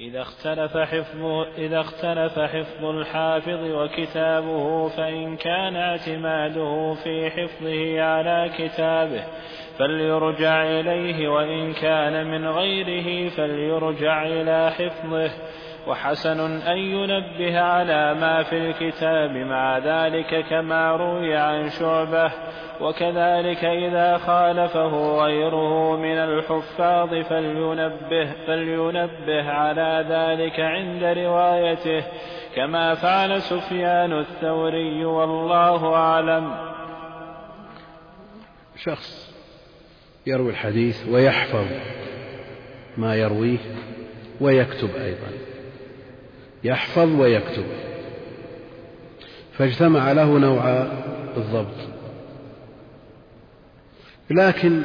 إذا اختلف حفظ إذا اختلف حفظ الحافظ وكتابه فإن كان اعتماده في حفظه على كتابه فليرجع إليه وإن كان من غيره فليرجع إلى حفظه. وحسن أن ينبه على ما في الكتاب مع ذلك كما روي عن شعبة وكذلك إذا خالفه غيره من الحفاظ فلينبه, فلينبه على ذلك عند روايته كما فعل سفيان الثوري والله أعلم. شخص يروي الحديث ويحفظ ما يرويه ويكتب أيضا. يحفظ ويكتب. فاجتمع له نوع الضبط. لكن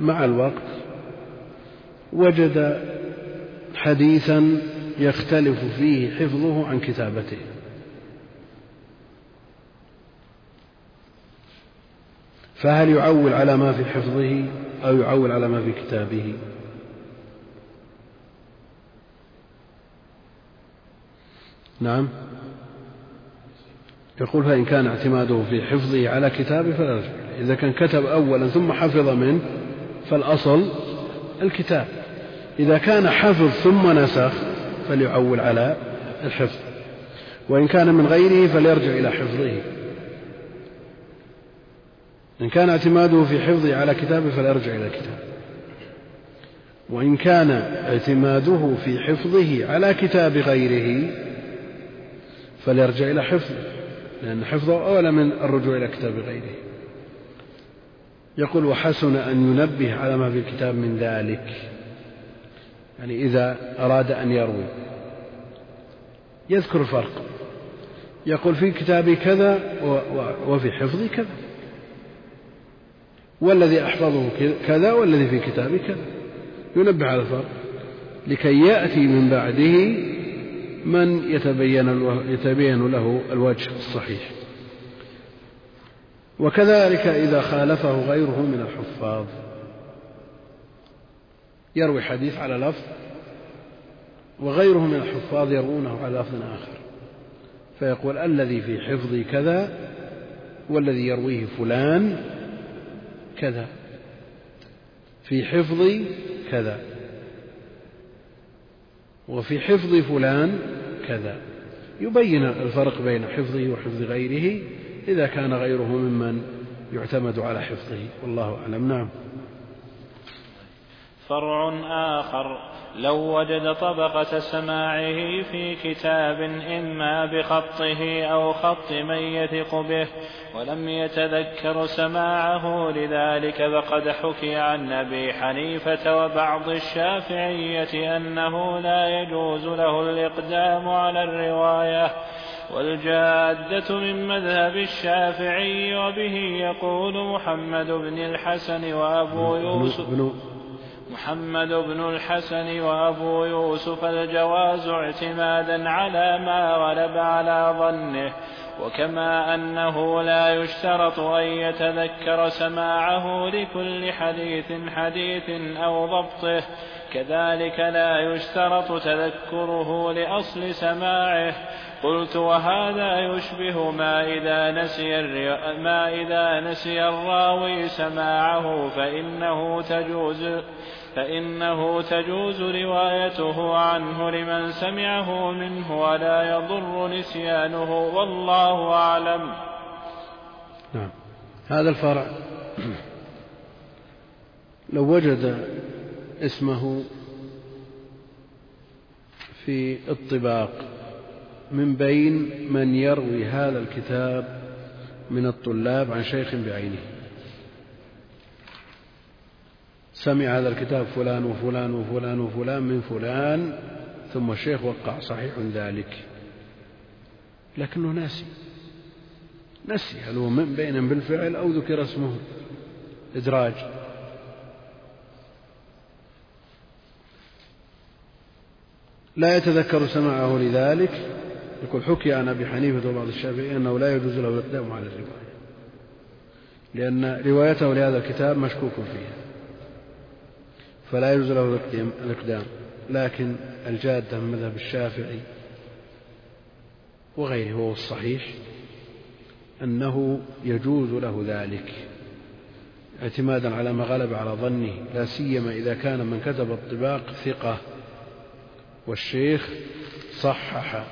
مع الوقت وجد حديثا يختلف فيه حفظه عن كتابته. فهل يعول على ما في حفظه أو يعول على ما في كتابه؟ نعم. يقول فإن كان اعتماده في حفظه على كتابه فلا يرجع إذا كان كتب أولا ثم حفظ منه فالأصل الكتاب. إذا كان حفظ ثم نسخ فليعول على الحفظ. وإن كان من غيره فليرجع إلى حفظه. إن كان اعتماده في حفظه على كتابه فليرجع إلى الكتاب وإن كان اعتماده في حفظه على كتاب غيره فليرجع إلى حفظه لأن حفظه أولى من الرجوع إلى كتاب غيره. يقول وحسن أن ينبه على ما في الكتاب من ذلك. يعني إذا أراد أن يروي يذكر الفرق. يقول في كتابي كذا وفي حفظي كذا. والذي أحفظه كذا والذي في كتابي كذا. ينبه على الفرق. لكي يأتي من بعده من يتبين يتبين له الوجه الصحيح. وكذلك إذا خالفه غيره من الحفاظ. يروي حديث على لفظ وغيره من الحفاظ يروونه على لفظ آخر. فيقول الذي في حفظي كذا والذي يرويه فلان كذا. في حفظي كذا. وفي حفظ فلان كذا. يبين الفرق بين حفظه وحفظ غيره إذا كان غيره ممن يعتمد على حفظه والله أعلم. نعم. فرع آخر. لو وجد طبقة سماعه في كتاب إما بخطه أو خط من يثق به ولم يتذكر سماعه لذلك فقد حكي عن أبي حنيفة وبعض الشافعية أنه لا يجوز له الإقدام على الرواية. والجادة من مذهب الشافعي وبه يقول محمد بن الحسن وأبو يوسف محمد بن الحسن وأبو يوسف الجواز اعتمادا على ما غلب على ظنه وكما أنه لا يشترط أن يتذكر سماعه لكل حديث حديث أو ضبطه كذلك لا يشترط تذكره لأصل سماعه. قلت وهذا يشبه ما إذا نسي ما إذا نسي الراوي سماعه فإنه تجوز فإنه تجوز روايته عنه لمن سمعه منه ولا يضر نسيانه والله أعلم. نعم. هذا الفرع. لو وجد اسمه في الطباق من بين من يروي هذا الكتاب من الطلاب عن شيخ بعينه. سمع هذا الكتاب فلان وفلان وفلان وفلان من فلان ثم الشيخ وقع صحيح ذلك. لكنه ناسي. نسي هل هو من بين بالفعل أو ذكر اسمه. إدراج. لا يتذكر سماعه لذلك. يقول حكي عن أبي حنيفة وبعض الشافعي أنه لا يجوز له الإقدام على الرواية. لأن روايته لهذا الكتاب مشكوك فيها. فلا يجوز له الإقدام. لكن الجادة من مذهب الشافعي وغيره هو الصحيح أنه يجوز له ذلك اعتمادا على ما غلب على ظنه لا سيما إذا كان من كتب الطباق ثقة والشيخ صحح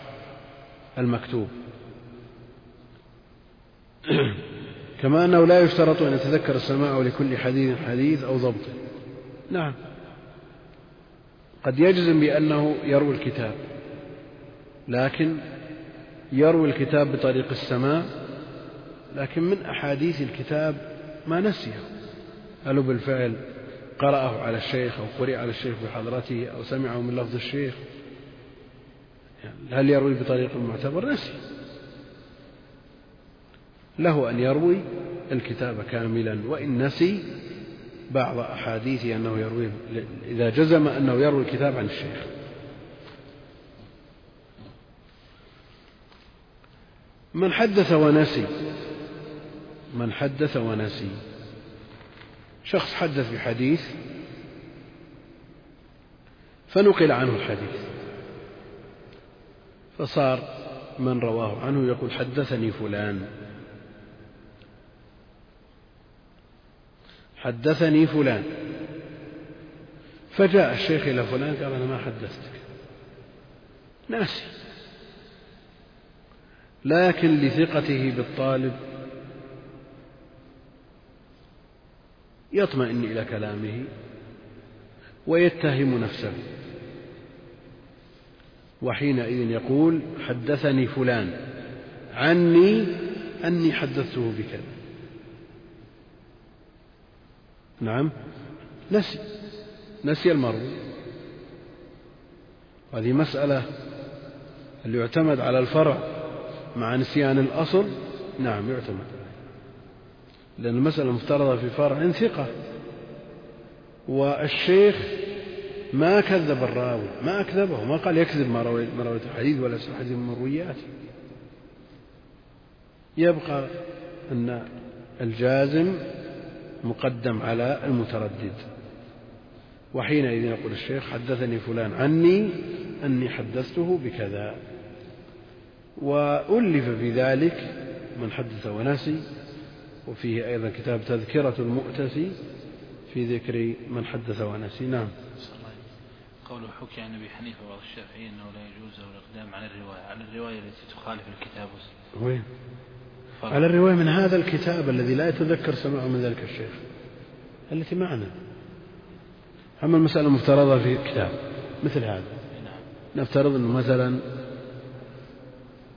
المكتوب. كما أنه لا يشترط أن يتذكر السماع لكل حديث حديث أو ضبط. نعم. قد يجزم بأنه يروي الكتاب لكن يروي الكتاب بطريق السماع لكن من أحاديث الكتاب ما نسيه. هل بالفعل قرأه على الشيخ أو قرئ على الشيخ بحضرته أو سمعه من لفظ الشيخ. هل يروي بطريق معتبر نسي. له أن يروي الكتاب كاملا وإن نسي بعض أحاديثه أنه يروي إذا جزم أنه يروي الكتاب عن الشيخ. من حدث ونسي من حدث ونسي. شخص حدث بحديث فنقل عنه الحديث. فصار من رواه عنه يقول حدثني فلان. حدثني فلان. فجاء الشيخ إلى فلان قال أنا ما حدثتك. ناسي. لكن لثقته بالطالب يطمئن إلى كلامه ويتهم نفسه. وحينئذ يقول حدثني فلان. عني أني حدثته بكذا. نعم. نسي. نسي المروي هذه مسألة اللي يعتمد على الفرع مع نسيان الأصل. نعم يعتمد لأن المسألة مفترضة في فرع ثقة. والشيخ ما كذب الراوي ما أكذبه ما قال يكذب ما رويت ما الحديث ولا حديث من مروياته يبقى أن الجازم مقدم على المتردد. وحينئذ يقول الشيخ حدثني فلان عني أني حدثته بكذا. وألف في ذلك من حدث ونسي وفيه أيضا كتاب تذكرة المؤتسي في ذكر من حدث ونسي نعم. قوله حكي عن أبي حنيفة والشافعي أنه لا يجوز له الإقدام على الرواية على الرواية التي تخالف الكتاب. وين؟ على الرواية من هذا الكتاب الذي لا يتذكر سماعه من ذلك الشيخ التي معنا. أما المسألة المفترضة في كتاب مثل هذا. نفترض أنه مثلا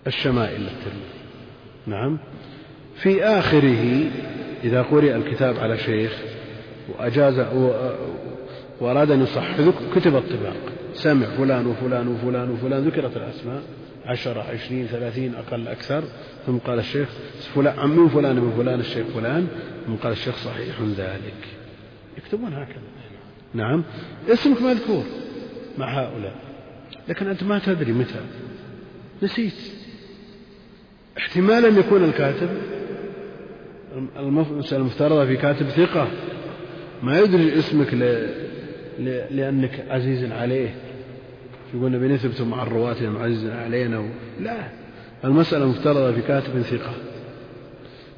الشمائل للترمذي. نعم. في آخره إذا قرئ الكتاب على شيخ وأجاز وأراد أن يصحح كتب الطباق. سمع فلان وفلان وفلان وفلان ذكرت الأسماء. عشرة عشرين ثلاثين أقل أكثر. ثم قال الشيخ فلان من فلان من فلان الشيخ فلان. ثم قال الشيخ صحيح ذلك. يكتبون هكذا. نعم. اسمك مذكور مع هؤلاء. لكن أنت ما تدري متى. نسيت. احتمال أن يكون الكاتب المفترضة في كاتب ثقة. ما يدري اسمك ل... ل... لأنك عزيز عليه. يقول نبي نثبت مع الرواة عزيز علينا و... لا. المسألة مفترضة في كاتب ثقة.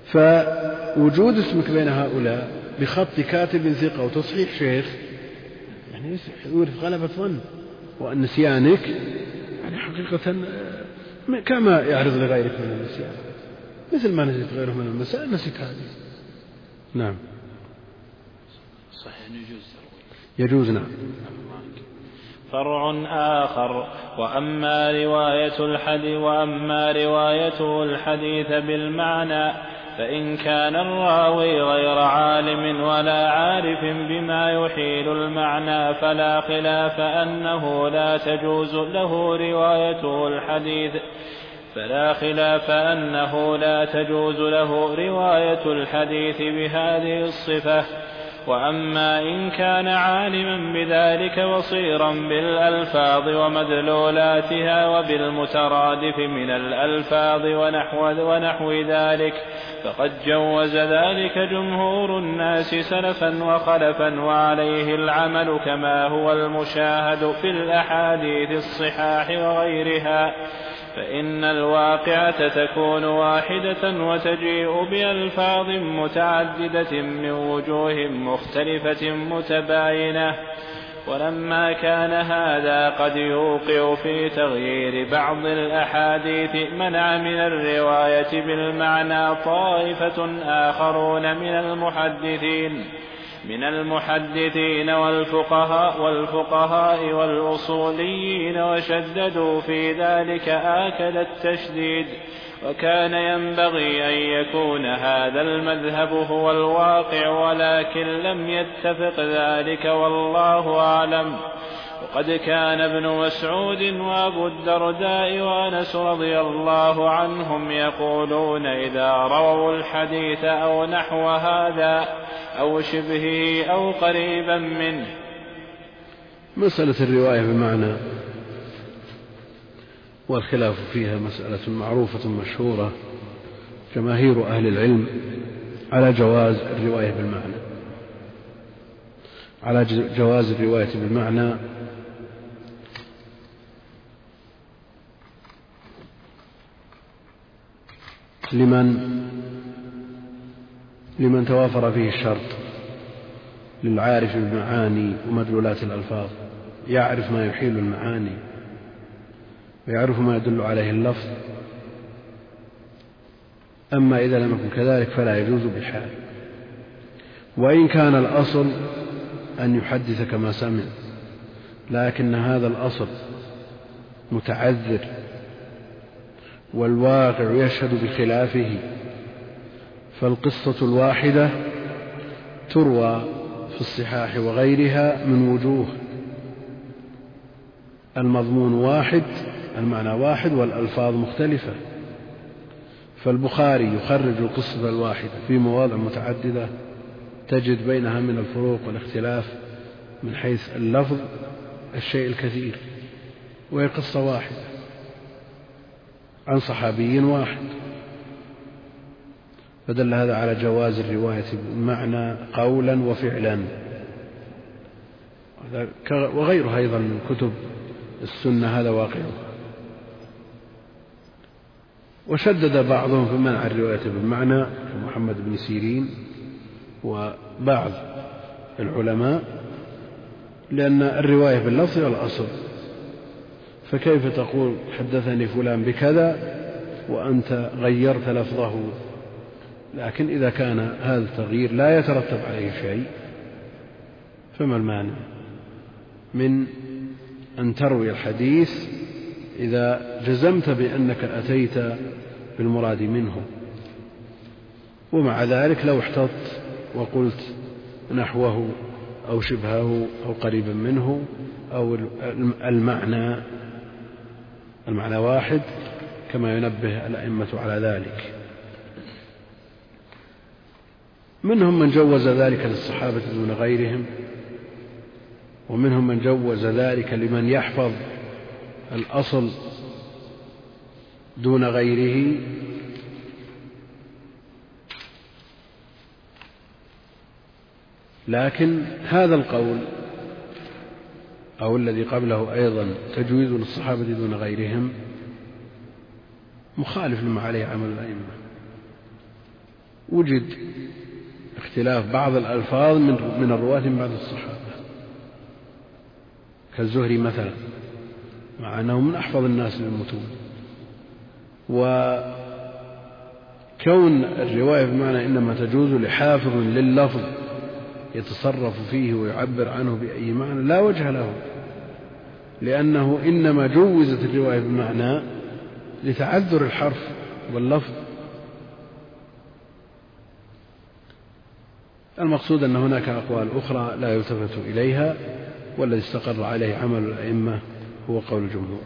فوجود اسمك بين هؤلاء بخط كاتب ثقة وتصحيح شيخ يعني يورث غلبة ظن. وأن نسيانك يعني حقيقة كما يعرض لغيرك من النسيان. مثل ما نسيت غيره من المسائل نسيت هذه. نعم. صحيح يجوز يجوز نعم. فرع آخر. وأما رواية الحديث وأما روايته الحديث بالمعنى فإن كان الراوي غير عالم ولا عارف بما يحيل المعنى فلا خلاف أنه لا تجوز له روايته الحديث. فلا خلاف أنه لا تجوز له رواية الحديث بهذه الصفة. وأما إن كان عالما بذلك بصيرا بالألفاظ ومدلولاتها وبالمترادف من الألفاظ ونحو, ونحو ذلك فقد جوز ذلك جمهور الناس سلفا وخلفا وعليه العمل كما هو المشاهد في الأحاديث الصحاح وغيرها. فإن الواقعة تكون واحدة وتجيء بألفاظ متعددة من وجوه مختلفة متباينة. ولما كان هذا قد يوقع في تغيير بعض الأحاديث منع من الرواية بالمعنى طائفة آخرون من المحدثين. من المحدثين والفقهاء والفقهاء والأصوليين وشددوا في ذلك آكد التشديد. وكان ينبغي أن يكون هذا المذهب هو الواقع ولكن لم يتفق ذلك والله أعلم. وقد كان ابن مسعود وابو الدرداء وانس رضي الله عنهم يقولون إذا رووا الحديث أو نحو هذا أو شبهه أو قريبا منه. مسألة الرواية بمعنى والخلاف فيها مسألة معروفة مشهورة جماهير أهل العلم على جواز الرواية بالمعنى. على جواز الرواية بالمعنى لمن؟ لمن توافر فيه الشرط للعارف بالمعاني ومدلولات الألفاظ. يعرف ما يحيل المعاني ويعرف ما يدل عليه اللفظ. أما إذا لم يكن كذلك فلا يجوز بحال. وإن كان الأصل أن يحدث كما سمع لكن هذا الأصل متعذر والواقع يشهد بخلافه. فالقصة الواحدة تروى في الصحاح وغيرها من وجوه. المضمون واحد المعنى واحد والألفاظ مختلفة. فالبخاري يخرج القصة الواحدة في مواضع متعددة تجد بينها من الفروق والاختلاف من حيث اللفظ الشيء الكثير. وهي قصة واحدة. عن صحابي واحد. فدل هذا على جواز الرواية بالمعنى قولا وفعلا. وغيرها أيضا من كتب السنة هذا واقعه وشدد بعضهم في منع الرواية بالمعنى كمحمد بن سيرين وبعض العلماء لأن الرواية باللفظ هي الأصل فكيف تقول حدثني فلان بكذا وأنت غيرت لفظه؟ لكن إذا كان هذا التغيير لا يترتب عليه شيء فما المانع؟ من أن تروي الحديث إذا جزمت بأنك أتيت بالمراد منه. ومع ذلك لو احتطت وقلت نحوه أو شبهه أو قريبا منه أو المعنى المعنى واحد كما ينبه الأئمة على ذلك. منهم من جوز ذلك للصحابة دون غيرهم ومنهم من جوز ذلك لمن يحفظ الأصل دون غيره. لكن هذا القول أو الذي قبله أيضا تجويز للصحابة دون غيرهم مخالف لما عليه عمل الأئمة. وجد اختلاف بعض الألفاظ من من الرواة من بعض الصحابة. كالزهري مثلا مع أنه من أحفظ الناس للمتون وكون الرواية بمعنى إنما تجوز لحافظ لللفظ يتصرف فيه ويعبر عنه بأي معنى لا وجه له لأنه إنما جوزت الرواية بمعنى لتعذر الحرف واللفظ. المقصود أن هناك أقوال أخرى لا يلتفت إليها والذي استقر عليه عمل الأئمة هو قول الجمهور.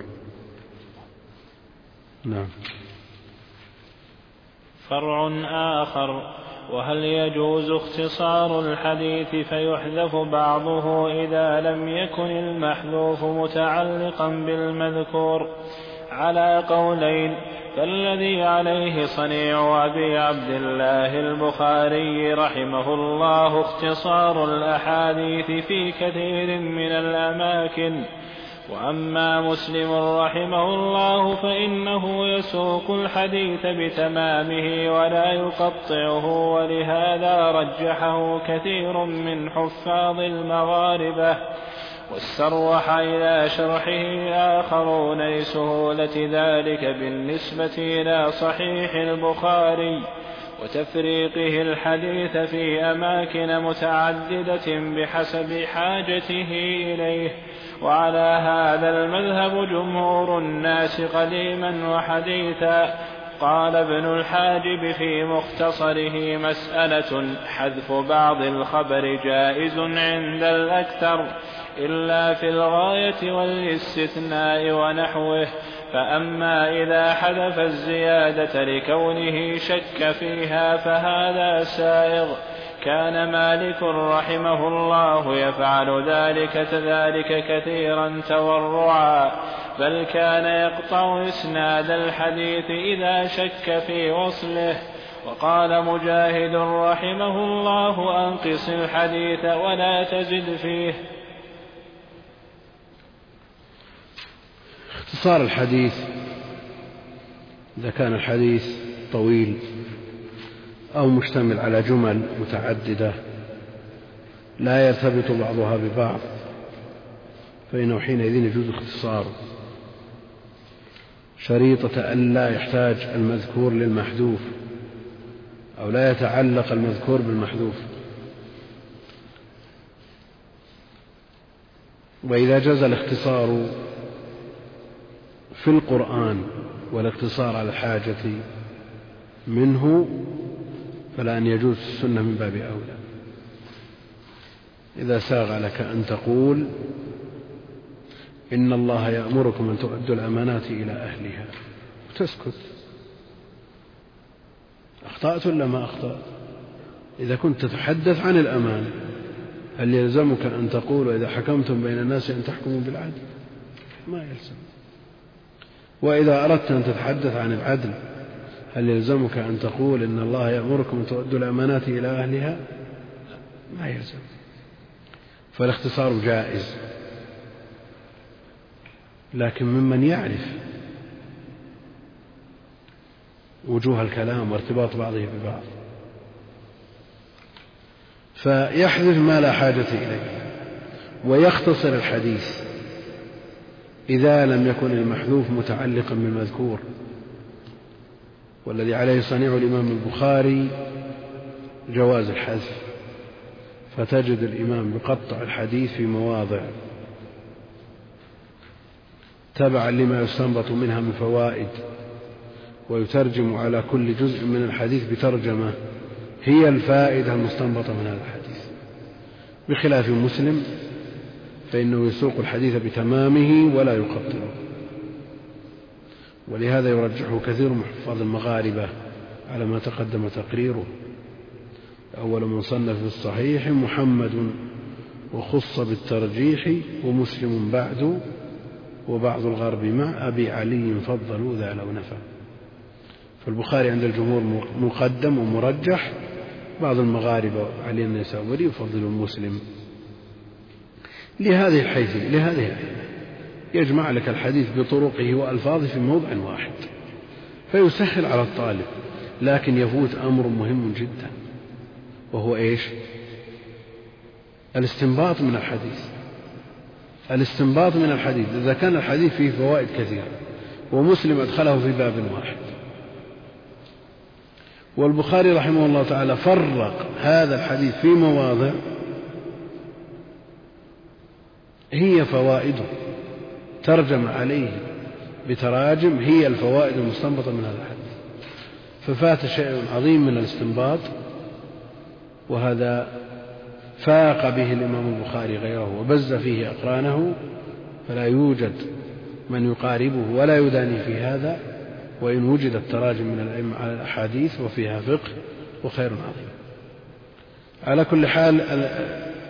نعم. فرع آخر. وهل يجوز اختصار الحديث فيحذف بعضه إذا لم يكن المحذوف متعلقا بالمذكور؟ على قولين فالذي عليه صنيع أبي عبد الله البخاري رحمه الله اختصار الأحاديث في كثير من الأماكن. وأما مسلم رحمه الله فإنه يسوق الحديث بتمامه ولا يقطعه ولهذا رجحه كثير من حفاظ المغاربة. واستروح إلى شرحه آخرون لسهولة ذلك بالنسبة إلى صحيح البخاري وتفريقه الحديث في أماكن متعددة بحسب حاجته إليه. وعلى هذا المذهب جمهور الناس قديما وحديثا. قال ابن الحاجب في مختصره مسألة حذف بعض الخبر جائز عند الأكثر إلا في الغاية والاستثناء ونحوه. فأما إذا حذف الزيادة لكونه شك فيها فهذا سائغ. كان مالك رحمه الله يفعل ذلك ذلك كثيرا تورعا بل كان يقطع إسناد الحديث إذا شك في وصله. وقال مجاهد رحمه الله أنقص الحديث ولا تزد فيه. اختصار الحديث إذا كان الحديث طويل أو مشتمل على جمل متعددة لا يرتبط بعضها ببعض فإنه حينئذ يجوز اختصاره شريطة أن لا يحتاج المذكور للمحذوف أو لا يتعلق المذكور بالمحذوف. وإذا جاز الاختصار في القرآن والاقتصار على الحاجة منه فلأن يجوز السنة من باب أولى. إذا ساغ لك أن تقول إن الله يأمركم أن تؤدوا الأمانات إلى أهلها. وتسكت. أخطأت ولا ما أخطأت؟ إذا كنت تتحدث عن الأمانة هل يلزمك أن تقول إذا حكمتم بين الناس أن تحكموا بالعدل؟ ما يلزم. وإذا أردت أن تتحدث عن العدل هل يلزمك أن تقول إن الله يأمركم أن تؤدوا الأمانات إلى أهلها؟ ما يلزم. فالاختصار جائز. لكن ممن يعرف وجوه الكلام وارتباط بعضه ببعض فيحذف ما لا حاجة إليه ويختصر الحديث إذا لم يكن المحذوف متعلقا بالمذكور. والذي عليه صنيع الإمام البخاري جواز الحذف فتجد الإمام يقطع الحديث في مواضع تبعا لما يستنبط منها من فوائد ويترجم على كل جزء من الحديث بترجمة هي الفائدة المستنبطة من هذا الحديث. بخلاف مسلم فإنه يسوق الحديث بتمامه ولا يقطعه. ولهذا يرجحه كثير من حفاظ المغاربة على ما تقدم تقريره. أول من صنف في الصحيح محمد وخص بالترجيح ومسلم بعد وبعض الغرب مع أبي علي فضلوا ذا لو نفع. فالبخاري عند الجمهور مقدم ومرجح بعض المغاربة علي النسابوري يفضل المسلم. لهذه الحيثية لهذه يجمع لك الحديث بطرقه وألفاظه في موضع واحد فيسهل على الطالب لكن يفوت أمر مهم جدا وهو إيش؟ الاستنباط من الحديث. الاستنباط من الحديث إذا كان الحديث فيه فوائد كثيرة ومسلم أدخله في باب واحد. والبخاري رحمه الله تعالى فرق هذا الحديث في مواضع هي فوائده. ترجم عليه بتراجم هي الفوائد المستنبطة من هذا الحديث. ففات شيء عظيم من الاستنباط وهذا فاق به الإمام البخاري غيره وبز فيه أقرانه فلا يوجد من يقاربه ولا يداني في هذا وإن وجدت تراجم من الأئمة على الأحاديث وفيها فقه وخير عظيم. على كل حال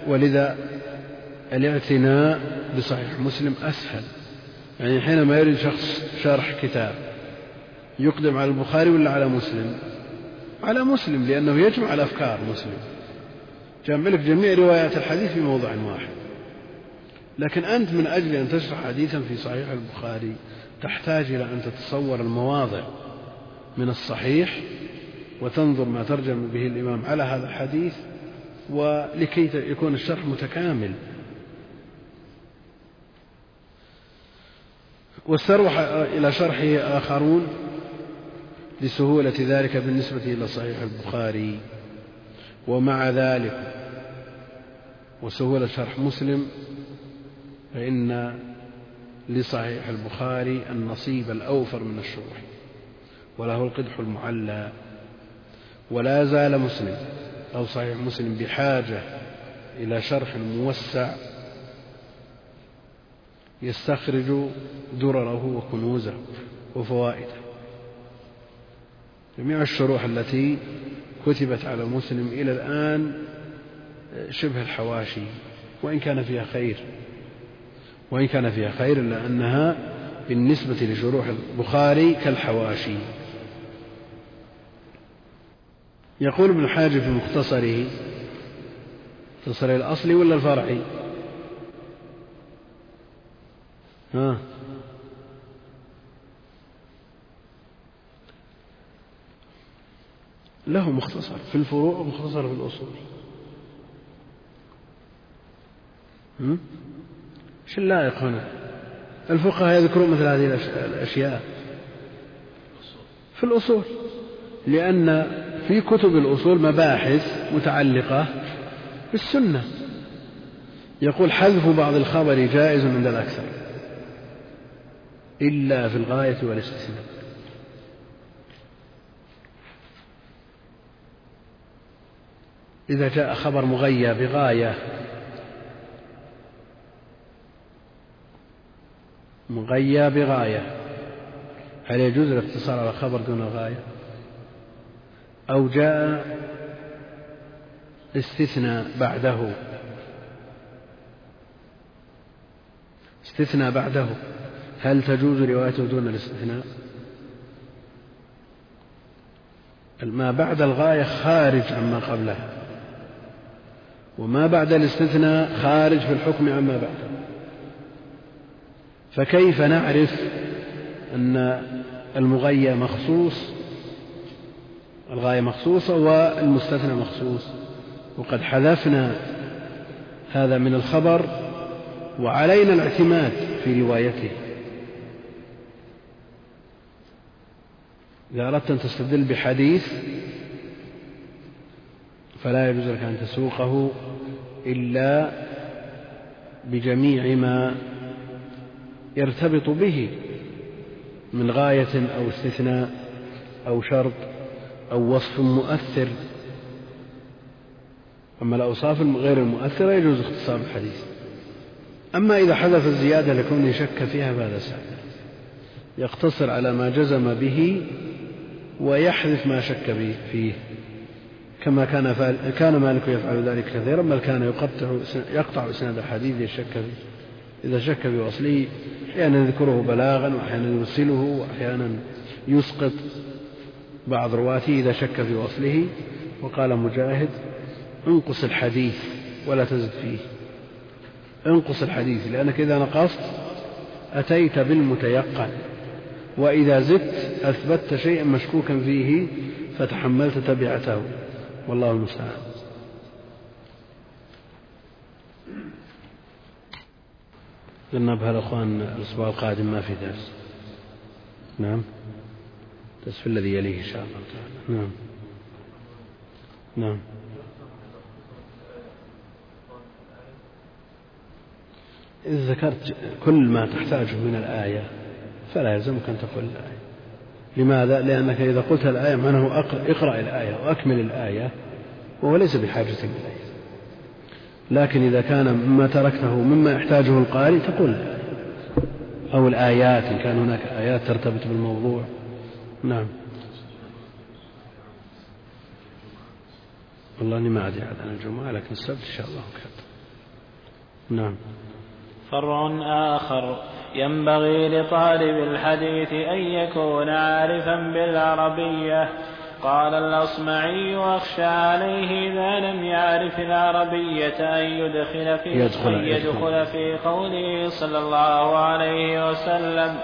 ولذا الاعتناء بصحيح مسلم أسهل. يعني حينما يريد شخص شرح كتاب يقدم على البخاري ولا على مسلم؟ على مسلم لأنه يجمع الأفكار مسلم. جمع لك جميع روايات الحديث في موضع واحد. لكن أنت من أجل أن تشرح حديثا في صحيح البخاري تحتاج إلى أن تتصور المواضع من الصحيح وتنظر ما ترجم به الإمام على هذا الحديث ولكي يكون الشرح متكامل. واستروح إلى شرحه آخرون لسهولة ذلك بالنسبة إلى صحيح البخاري. ومع ذلك وسهولة شرح مسلم فإن لصحيح البخاري النصيب الأوفر من الشروح وله القدح المعلى. ولا زال مسلم أو صحيح مسلم بحاجة إلى شرح موسع يستخرج درره وكنوزه وفوائده. جميع الشروح التي كتبت على مسلم إلى الآن شبه الحواشي وإن كان فيها خير. وإن كان فيها خير إلا أنها بالنسبة لشروح البخاري كالحواشي. يقول ابن حاجب في مختصره مختصر الأصلي ولا الفرعي؟ ها. له مختصر في الفروع ومختصر في الأصول. إيش اللائق هنا؟ الفقهاء يذكرون مثل هذه الأشياء. في الأصول. لأن في كتب الأصول مباحث متعلقة بالسنة. يقول حذف بعض الخبر جائز عند الأكثر. إلا في الغاية والاستثناء إذا جاء خبر مغيى بغاية مغيى بغاية هل يجوز الاقتصار على خبر دون غاية؟ أو جاء استثناء بعده؟ استثناء بعده. هل تجوز روايته دون الاستثناء ما بعد الغاية خارج عما قبلها وما بعد الاستثناء خارج في الحكم عما بعده فكيف نعرف أن المغيى مخصوص الغاية مخصوصة والمستثنى مخصوص؟ وقد حذفنا هذا من الخبر وعلينا الاعتماد في روايته. إذا أردت أن تستدل بحديث فلا يجوز لك أن تسوقه إلا بجميع ما يرتبط به من غاية أو استثناء أو شرط أو وصف مؤثر. أما الأوصاف غير المؤثرة يجوز اختصار الحديث. أما إذا حذف الزيادة لكونه شك فيها فهذا سهل. يقتصر على ما جزم به ويحذف ما شك فيه. كما كان كان مالك يفعل ذلك كثيرا بل كان يقطع يقطع إسناد الحديث يشك فيه إذا شك في وصله أحيانا يذكره بلاغا واحيانا يرسله واحيانا يسقط بعض رواته إذا شك في وصله وقال مجاهد انقص الحديث ولا تزد فيه. انقص الحديث لأنك إذا نقصت أتيت بالمتيقن. وإذا زدت أثبتت شيئا مشكوكا فيه فتحملت تبعته. والله المستعان. قلنا بها الأخوان الأسبوع القادم ما في درس. نعم. درس في الذي يليه إن شاء الله تعالى. نعم. نعم. إذا ذكرت كل ما تحتاجه من الآية فلا يلزمك أن تقول الآية. لماذا؟ لأنك إذا قلت الآية معناه اقرأ الآية وأكمل الآية وهو ليس بحاجة إليه لكن إذا كان مما تركته مما يحتاجه القارئ تقول الآية. أو الآيات إن كان هناك آيات ترتبط بالموضوع. نعم. والله إني ما أدري عن الجمعة لكن السبت إن شاء الله كذا نعم. فرع آخر. ينبغي لطالب الحديث أن يكون عارفا بالعربية. قال الأصمعي أخشى عليه إذا لم يعرف العربية أن يدخل في يدخل, يدخل في قوله صلى الله عليه وسلم.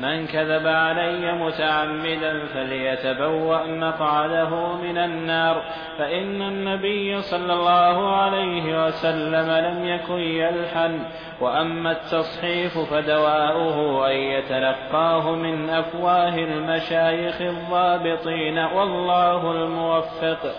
من كذب علي متعمدا فليتبوأ مقعده من النار فإن النبي صلى الله عليه وسلم لم يكن يلحن وأما التصحيف فدواؤه أن يتلقاه من أفواه المشايخ الضابطين والله الموفق.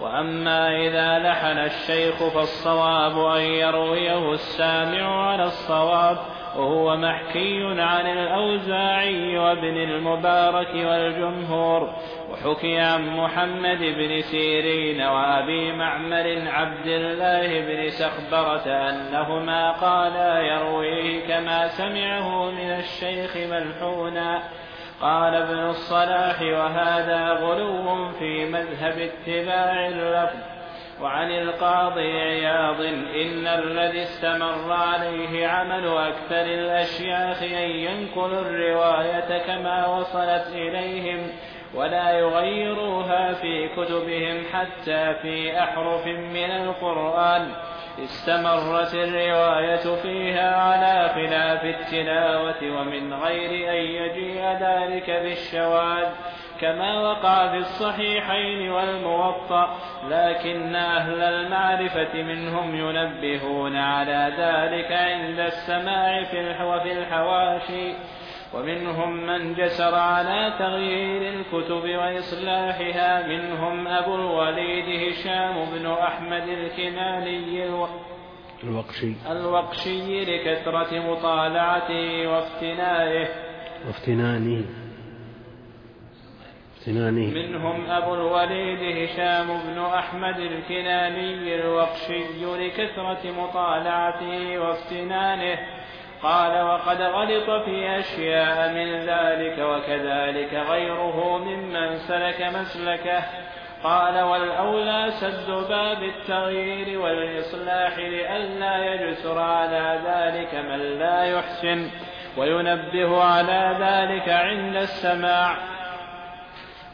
وأما إذا لحن الشيخ فالصواب أن يرويه السامع على الصواب وهو محكي عن الأوزاعي وابن المبارك والجمهور وحكي عن محمد بن سيرين وأبي معمر عبد الله بن سخبرة أنهما قالا يرويه كما سمعه من الشيخ ملحونا. قال ابن الصلاح وهذا غلو في مذهب اتباع اللفظ وعن القاضي عياض إن الذي استمر عليه عمل أكثر الأشياخ أن ينقلوا الرواية كما وصلت إليهم ولا يغيروها في كتبهم حتى في أحرف من القرآن استمرت الرواية فيها على خلاف التلاوة ومن غير أن يجيء ذلك بالشواذ كما وقع في الصحيحين والموطأ لكن أهل المعرفة منهم ينبهون على ذلك عند السماع في الحواشي. ومنهم من جسر على تغيير الكتب وإصلاحها منهم أبو الوليد هشام بن أحمد الكناني الوقشي. الوقشي لكثرة مطالعته وافتنائه. وافتنانه. افتنانه. منهم أبو الوليد هشام بن أحمد الكناني الوقشي لكثرة مطالعته وافتنانه. قال وقد غلط في أشياء من ذلك وكذلك غيره ممن سلك مسلكه. قال والأولى سد باب التغيير والإصلاح لئلا يجسر على ذلك من لا يحسن وينبه على ذلك عند السماع.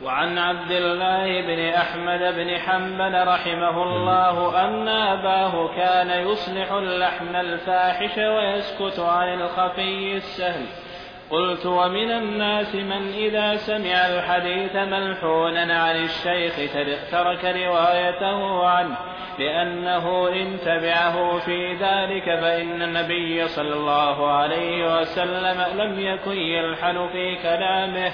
وعن عبد الله بن أحمد بن حنبل رحمه الله أن أباه كان يصلح اللحن الفاحش ويسكت عن الخفي السهل قلت ومن الناس من إذا سمع الحديث ملحونا عن الشيخ ترك روايته عنه لأنه إن تبعه في ذلك فإن النبي صلى الله عليه وسلم لم يكن يلحن في كلامه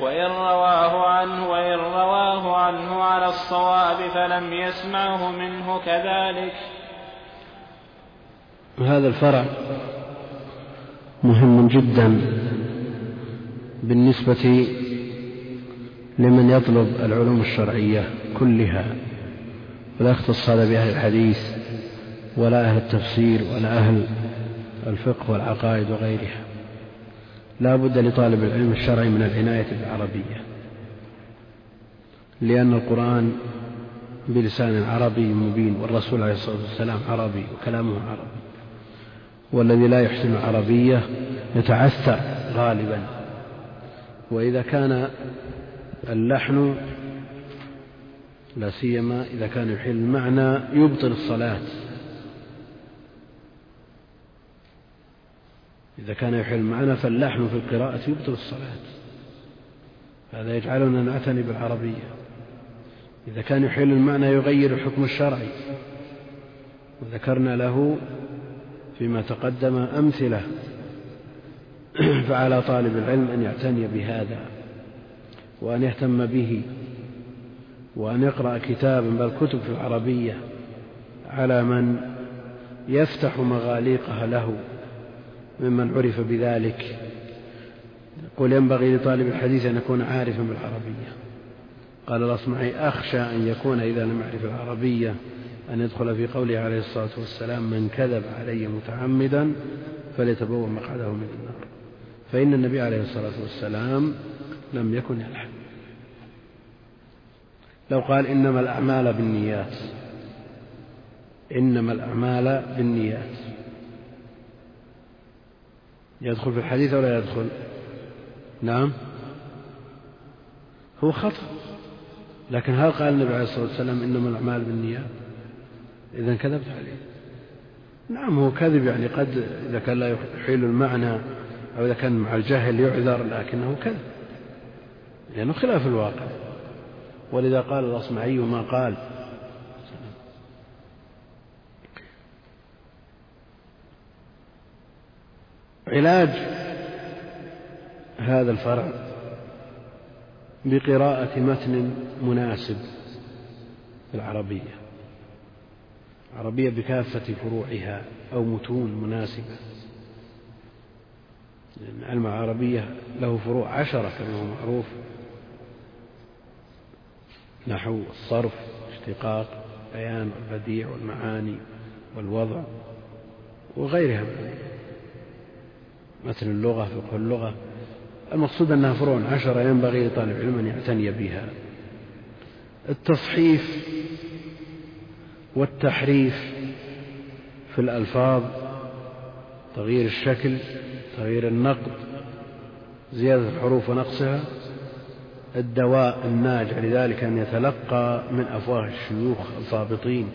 وإن رواه عنه وإن رواه عنه على الصواب فلم يسمعه منه كذلك. هذا الفرع مهم جدا بالنسبة لمن يطلب العلوم الشرعية كلها ولا يختص هذا بأهل الحديث ولا أهل التفسير ولا أهل الفقه والعقائد وغيرها. لا بد لطالب العلم الشرعي من العناية بالعربية لأن القرآن بلسان عربي مبين والرسول عليه الصلاة والسلام عربي وكلامه عربي. والذي لا يحسن العربية يتعثر غالبا. وإذا كان اللحن لا سيما إذا كان يحيل المعنى يبطل الصلاة. إذا كان يحيل المعنى فاللحن في القراءة يبطل الصلاة. هذا يجعلنا نعتني بالعربية. إذا كان يحيل المعنى يغير الحكم الشرعي. وذكرنا له فيما تقدم أمثلة فعلى طالب العلم أن يعتني بهذا وأن يهتم به وأن يقرأ كتابا بل كتب في العربية على من يفتح مغاليقها له ممن عرف بذلك. يقول ينبغي لطالب الحديث أن يكون عارفا بالعربية. قال الأصمعي أخشى أن يكون إذا لم يعرف العربية أن يدخل في قوله عليه الصلاة والسلام من كذب علي متعمدا فليتبوأ مقعده من النار. فإن النبي عليه الصلاة والسلام لم يكن يلحن لو قال إنما الأعمال بالنيات إنما الأعمال بالنيات. يدخل في الحديث ولا يدخل؟ نعم. هو خطأ. لكن هل قال النبي عليه الصلاة والسلام إنما الأعمال بالنيات؟ إذا كذبت؟ عليه نعم هو كذب يعني قد إذا كان لا يحيل المعنى أو إذا كان مع الجهل يعذر لكنه كذب لأنه خلاف الواقع. ولذا قال الأصمعي ما قال. علاج هذا الفرع بقراءة متن مناسب في العربية. عربية بكافة فروعها أو متون مناسبة. لأن علم العربية له فروع عشرة كما هو معروف. نحو الصرف اشتقاق بيان البديع والمعاني والوضع وغيرها. مثل اللغة فقه اللغة. المقصود أنها فروع عشرة ينبغي لطالب علم أن يعتني بها. التصحيف والتحريف في الألفاظ تغيير الشكل تغيير النقد زيادة الحروف ونقصها الدواء الناجع لذلك أن يتلقى من أفواه الشيوخ الضابطين.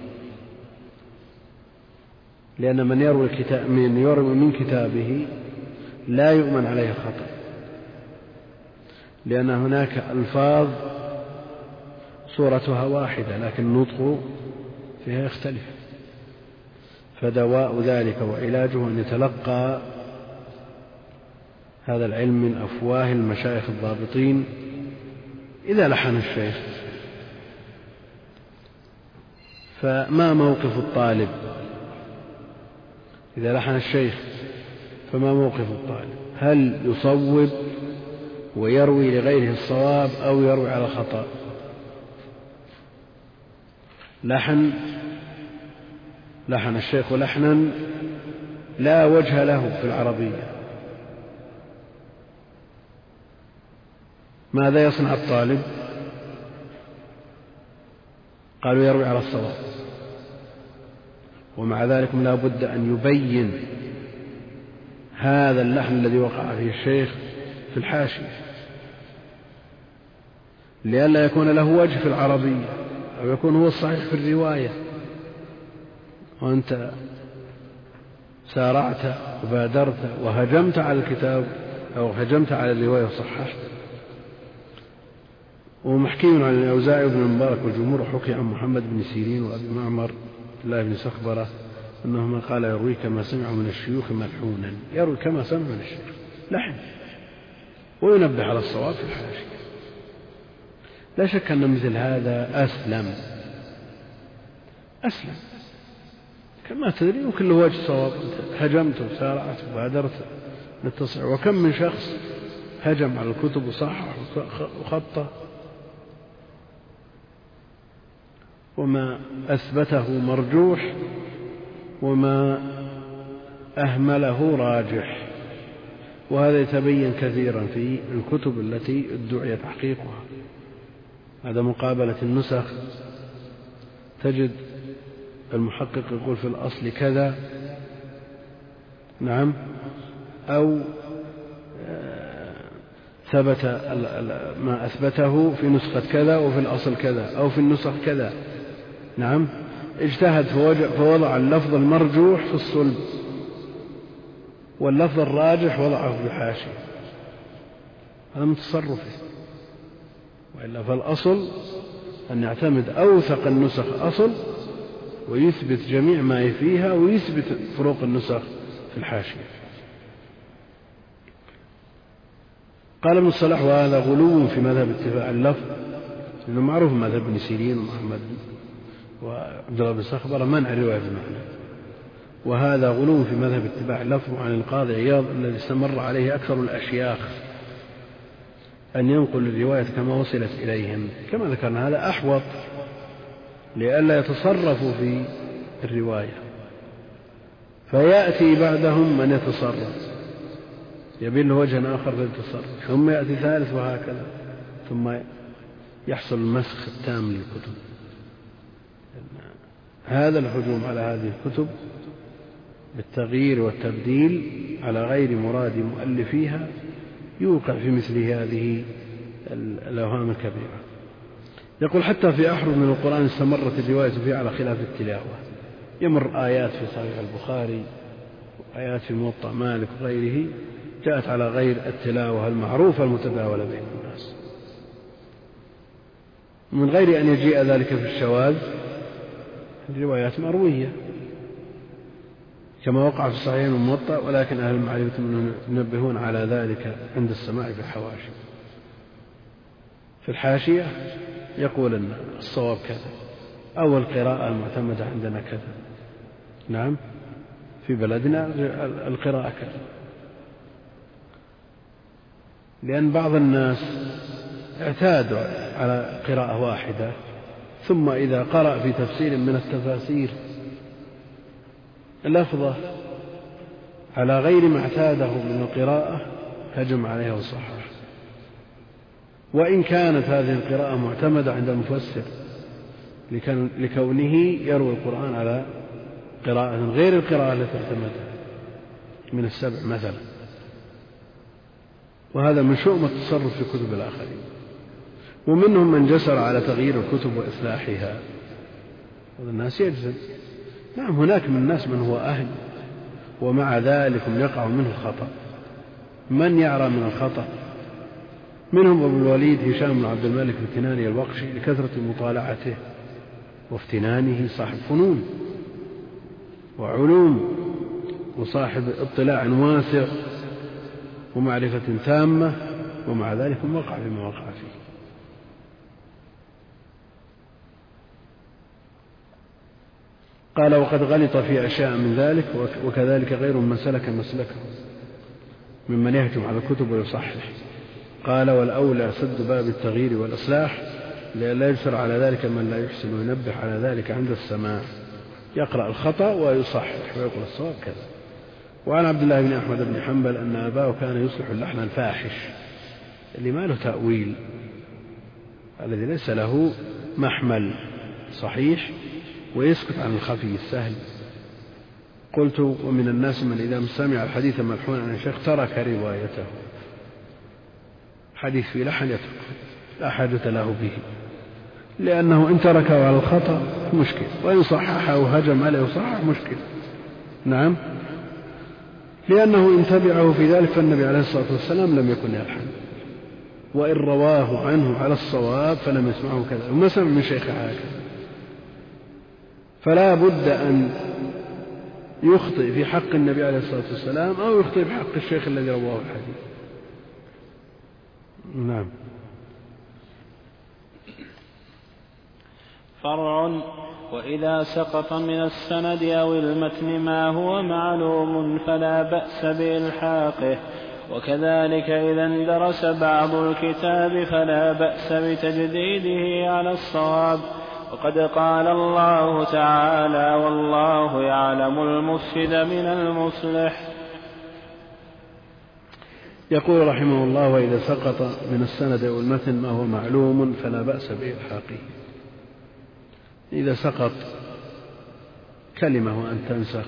لأن من يروي الكتاب من يروي من كتابه لا يؤمن عليه الخطأ لأن هناك ألفاظ صورتها واحدة لكن النطق فيها يختلف. فدواء ذلك وعلاجه أن يتلقى هذا العلم من أفواه المشايخ الضابطين. إذا لحن الشيخ. فما موقف الطالب؟ إذا لحن الشيخ فما موقف الطالب؟ هل يصوب ويروي لغيره الصواب أو يروي على الخطأ لحن لحن الشيخ لحنا لا وجه له في العربية. ماذا يصنع الطالب؟ قالوا يروي على الصواب. ومع ذلك لا بد أن يبين هذا اللحن الذي وقع فيه الشيخ في الحاشية. لئلا يكون له وجه في العربية أو يكون هو الصحيح في الرواية. وأنت سارعت وبادرت وهجمت على الكتاب أو هجمت على الرواية وصححت. ومحكي عن الأوزاعي بن المبارك والجمهور حكي عن محمد بن سيرين وأبي معمر الله بن سخبرة أنهما قال يروي كما سمع من الشيوخ ملحونا. يروي كما سمع من الشيوخ. لحن. وينبه على الصواب في الحاشية لا شك أن مثل هذا أسلم. أسلم. كما تدري وكل وجه صواب. هجمت وسارعت وبادرت للتصحيح وكم من شخص هجم على الكتب وصحح وخطه وما أثبته مرجوح وما أهمله راجح. وهذا يتبين كثيرا في الكتب التي ادعي تحقيقها. هذا مقابلة النسخ. تجد المحقق يقول في الأصل كذا. نعم. أو آه، ثبت ما أثبته في نسخة كذا وفي الأصل كذا أو في النسخ كذا. نعم. اجتهد فوضع اللفظ المرجوح في الصلب واللفظ الراجح وضعه في الحاشية هذا من تصرفه وإلا فالأصل أن يعتمد أوثق النسخ أصل ويثبت جميع ما فيها ويثبت فروق النسخ في الحاشية. قال ابن الصلاح وهذا غلو في مذهب اتباع اللفظ لأنه معروف مذهب ابن سيرين ومحمد وعبد الله بن صخبر منع الرواية بالمعنى وهذا غلو في مذهب اتباع اللفظ عن القاضي عياض الذي استمر عليه أكثر الأشياخ أن ينقل الرواية كما وصلت إليهم. كما ذكرنا هذا أحوط لئلا يتصرفوا في الرواية. فيأتي بعدهم من يتصرف. يبين له وجه آخر في التصرف. ثم يأتي ثالث وهكذا. ثم يحصل المسخ التام للكتب. هذا الهجوم على هذه الكتب بالتغيير والتبديل على غير مراد مؤلفيها يوقع في مثل هذه الأوهام الكبيرة. يقول حتى في أحرف من القرآن استمرت الرواية فيه على خلاف التلاوة. يمر آيات في صحيح البخاري وآيات في موطأ مالك وغيره جاءت على غير التلاوة المعروفة المتداولة بين الناس. من غير أن يجيء ذلك في الشواذ الروايات مروية. كما وقع في الصحيحين الموطأ ولكن أهل المعرفة ينبهون على ذلك عند السماع في الحواشي في الحاشية يقول الصواب كذا. أو القراءة المعتمدة عندنا كذا. نعم. في بلدنا القراءة كذا. لأن بعض الناس اعتادوا على قراءة واحدة ثم إذا قرأ في تفسير من التفاسير لفظة على غير ما اعتاده من القراءة هجم عليها وصحح وإن كانت هذه القراءة معتمدة عند المفسر لكونه يروي القرآن على قراءة غير القراءة التي اعتمدها من السبع مثلا. وهذا من شؤم التصرف في كتب الآخرين. ومنهم من جسر على تغيير الكتب وإصلاحها. هذا الناس يجزم. نعم هناك من الناس من هو أهل ومع ذلك يقع منه الخطأ من يعرى من الخطأ؟ منهم أبو الوليد هشام بن عبد الملك الكناني الوقشي لكثرة مطالعته وافتنانه صاحب فنون وعلوم وصاحب اطلاع واسع ومعرفة تامة ومع ذلك وقع فيما وقع فيه. قال وقد غلط في أشياء من ذلك وكذلك غير من سلك مسلكه ممن يهجم على الكتب ويصحح. قال والأولى سد باب التغيير والإصلاح لئلا يجسر على ذلك من لا يحسن وينبه على ذلك عند السماع يقرأ الخطأ ويصحح ويقول الصواب كذا. وعن عبد الله بن أحمد بن حنبل أن أباه كان يصلح اللحن الفاحش اللي ما له تأويل الذي ليس له محمل صحيح ويسكت عن الخفي السهل. قلت ومن الناس من إذا سمع الحديث ملحونا عن الشيخ ترك روايته. حديث في لحن يترك. لا حاجة له به. لأنه إن تركه على الخطأ مشكل. وإن صححه وهجم عليه وصحح مشكل. نعم. لأنه إن تبعه في ذلك فالنبي عليه الصلاة والسلام لم يكن يلحن. وإن رواه عنه على الصواب فلم يسمعه كذا. وما سمع من شيخ هكذا فلا بد أن يخطئ في حق النبي عليه الصلاة والسلام أو يخطئ في حق الشيخ الذي رواه الحديث. نعم. فرع وإذا سقط من السند أو المتن ما هو معلوم فلا بأس بإلحاقه. وكذلك إذا اندرس بعض الكتاب فلا بأس بتجديده على الصواب. وقد قال الله تعالى والله يعلم المفسد من المصلح. يقول رحمه الله وإذا سقط من السند أو المتن ما هو معلوم فلا بأس بإلحاقه إذا سقط كلمة وأن تنسخ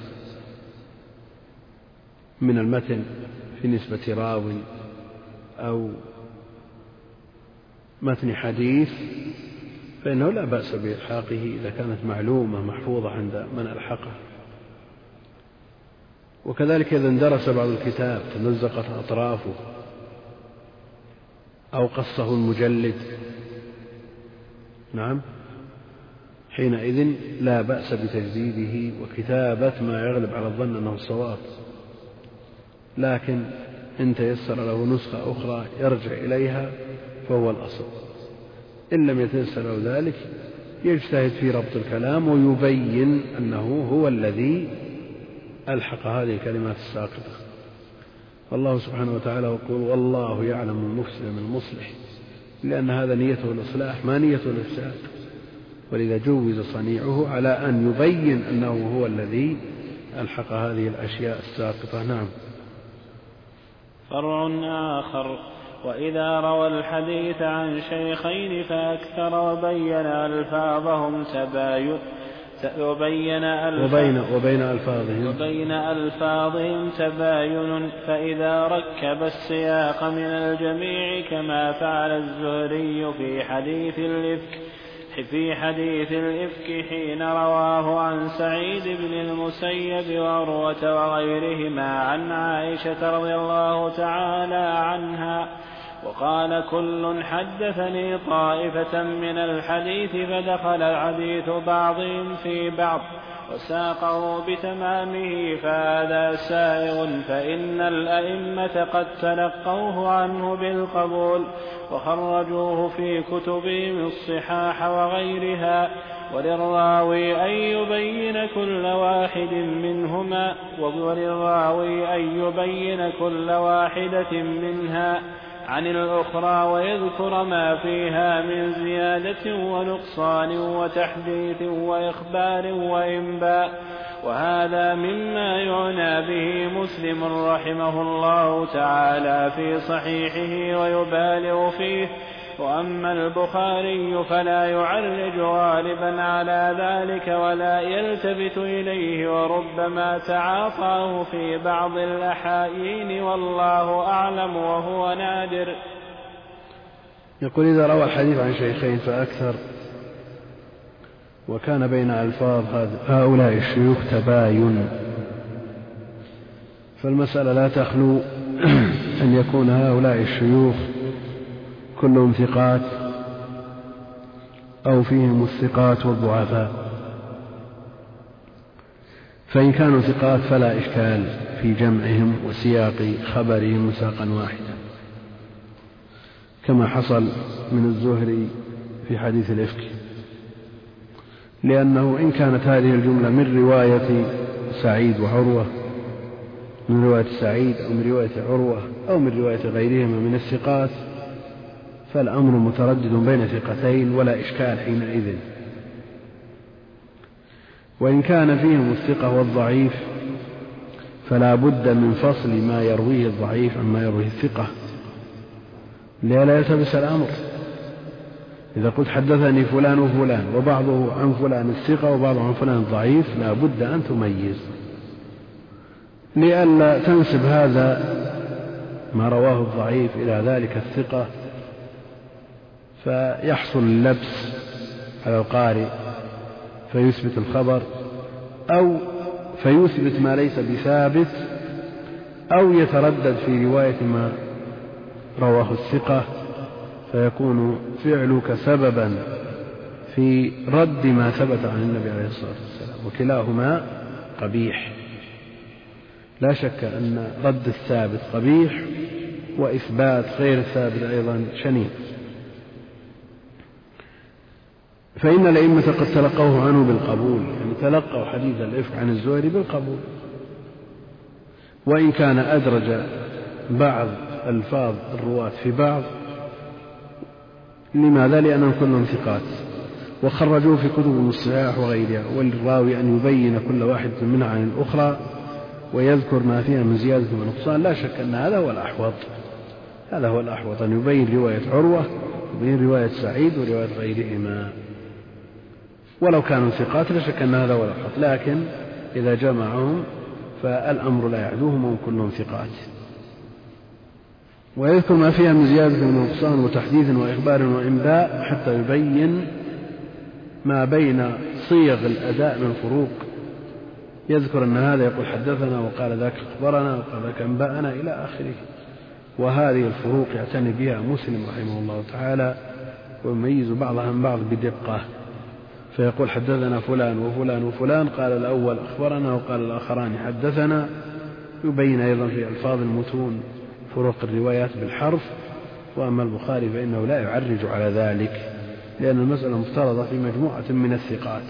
من المتن في نسبة راو أو متن حديث فإنه لا بأس بإلحاقه إذا كانت معلومة محفوظة عند من ألحقه. وكذلك إذا اندرس بعض الكتاب تمزقت أطرافه أو قصه المجلد. نعم. حينئذ لا بأس بتجديده وكتابة ما يغلب على الظن أنه الصواب. لكن إن تيسر له نسخة أخرى يرجع إليها فهو الأصل. إن لم يتيسر له ذلك يجتهد في ربط الكلام ويبين أنه هو الذي ألحق هذه الكلمات الساقطة. والله سبحانه وتعالى يقول والله يعلم المفسد من المصلح لأن هذا نيته الإصلاح ما نيته الإفساد. ولذا جوز صنيعه على أن يبين أنه هو الذي ألحق هذه الأشياء الساقطة. نعم. فرع آخر. وإذا روى الحديث عن شيخين فأكثر وبين ألفاظهم تباين. وبين وبين وبين ألفاظهم. وبين ألفاظهم تباين فإذا ركب السياق من الجميع كما فعل الزهري في حديث الإفك في حديث الإفك حين رواه عن سعيد بن المسيب وعروة وغيرهما عن عائشة رضي الله تعالى عنها وقال كل حدثني طائفة من الحديث فدخل الحديث بعضهم في بعض وساقه بتمامه فهذا سائغ فإن الأئمة قد تلقوه عنه بالقبول وخرجوه في كتبهم الصحاح وغيرها وللراوي أن يبين كل واحد منهما وللراوي أن يبين كل واحدة منها عن الأخرى ويذكر ما فيها من زيادة ونقصان وتحديث وإخبار وإنباء. وهذا مما يعنى به مسلم رحمه الله تعالى في صحيحه ويبالغ فيه. وأما البخاري فلا يعرج غالبا على ذلك ولا يلتفت إليه وربما تعاطاه في بعض الأحايين والله أعلم وهو نادر. يقول إذا روى الحديث عن شيخين فأكثر وكان بين ألفاظ هؤلاء الشيوخ تباين. فالمسألة لا تخلو أن يكون هؤلاء الشيوخ كلهم ثقات أو فيهم الثقات والضعفاء. فإن كانوا ثقات فلا إشكال في جمعهم وسياق خبرهم ساقا واحدا. كما حصل من الزهري في حديث الإفك. لأنه إن كانت هذه الجملة من رواية سعيد وعروة من رواية سعيد أو من رواية عروة أو من رواية غيرهما من الثقات فالأمر متردد بين ثقتين ولا إشكال حينئذ. وإن كان فيهم الثقة والضعيف فلا بد من فصل ما يرويه الضعيف عما يرويه الثقة. لئلا يلتبس الأمر؟ إذا قلت حدثني فلان وفلان وبعضه عن فلان الثقة وبعضه عن فلان الضعيف لا بد أن تميز. لئلا تنسب هذا ما رواه الضعيف إلى ذلك الثقة فيحصل اللبس على القارئ فيثبت الخبر أو فيثبت ما ليس بثابت أو يتردد في رواية ما رواه الثقة فيكون فعلك سببا في رد ما ثبت عن النبي عليه الصلاة والسلام وكلاهما قبيح. لا شك أن رد الثابت قبيح وإثبات غير الثابت أيضا شنيع. فإن الأئمة قد تلقوه عنه بالقبول يعني تلقوا حديث الإفك عن الزهري بالقبول. وإن كان أدرج بعض ألفاظ الرواة في بعض لماذا؟ لأنهم كلهم ثقات. وخرجوه في كتب الصحاح وغيرها وللراوي أن يبين كل واحد منها عن الأخرى ويذكر ما فيها من زيادة ونقصان. لا شك أن هذا هو الأحوط. هذا هو الأحوط أن يبين رواية عروة ويبين رواية سعيد ورواية غيرهما. ولو كانوا ثقات لا شك أن هذا هو الأحوط لكن إذا جمعهم فالأمر لا يعدوهم وهم كلهم ثقات. ويذكر ما فيها من زيادة ونقصان وتحديث وإخبار وإنباء حتى يبين ما بين صيغ الأداء من فروق. يذكر أن هذا يقول حدثنا وقال ذاك أخبرنا وقال ذاك أنبأنا إلى آخره. وهذه الفروق يعتني بها مسلم رحمه الله تعالى ويميز بعضها من بعض بدقة. فيقول حدثنا فلان وفلان وفلان قال الأول أخبرنا وقال الآخران حدثنا. يبين أيضا في ألفاظ المتون فروق الروايات بالحرف وأما البخاري فإنه لا يعرج على ذلك لأن المسألة مفترضة في مجموعة من الثقات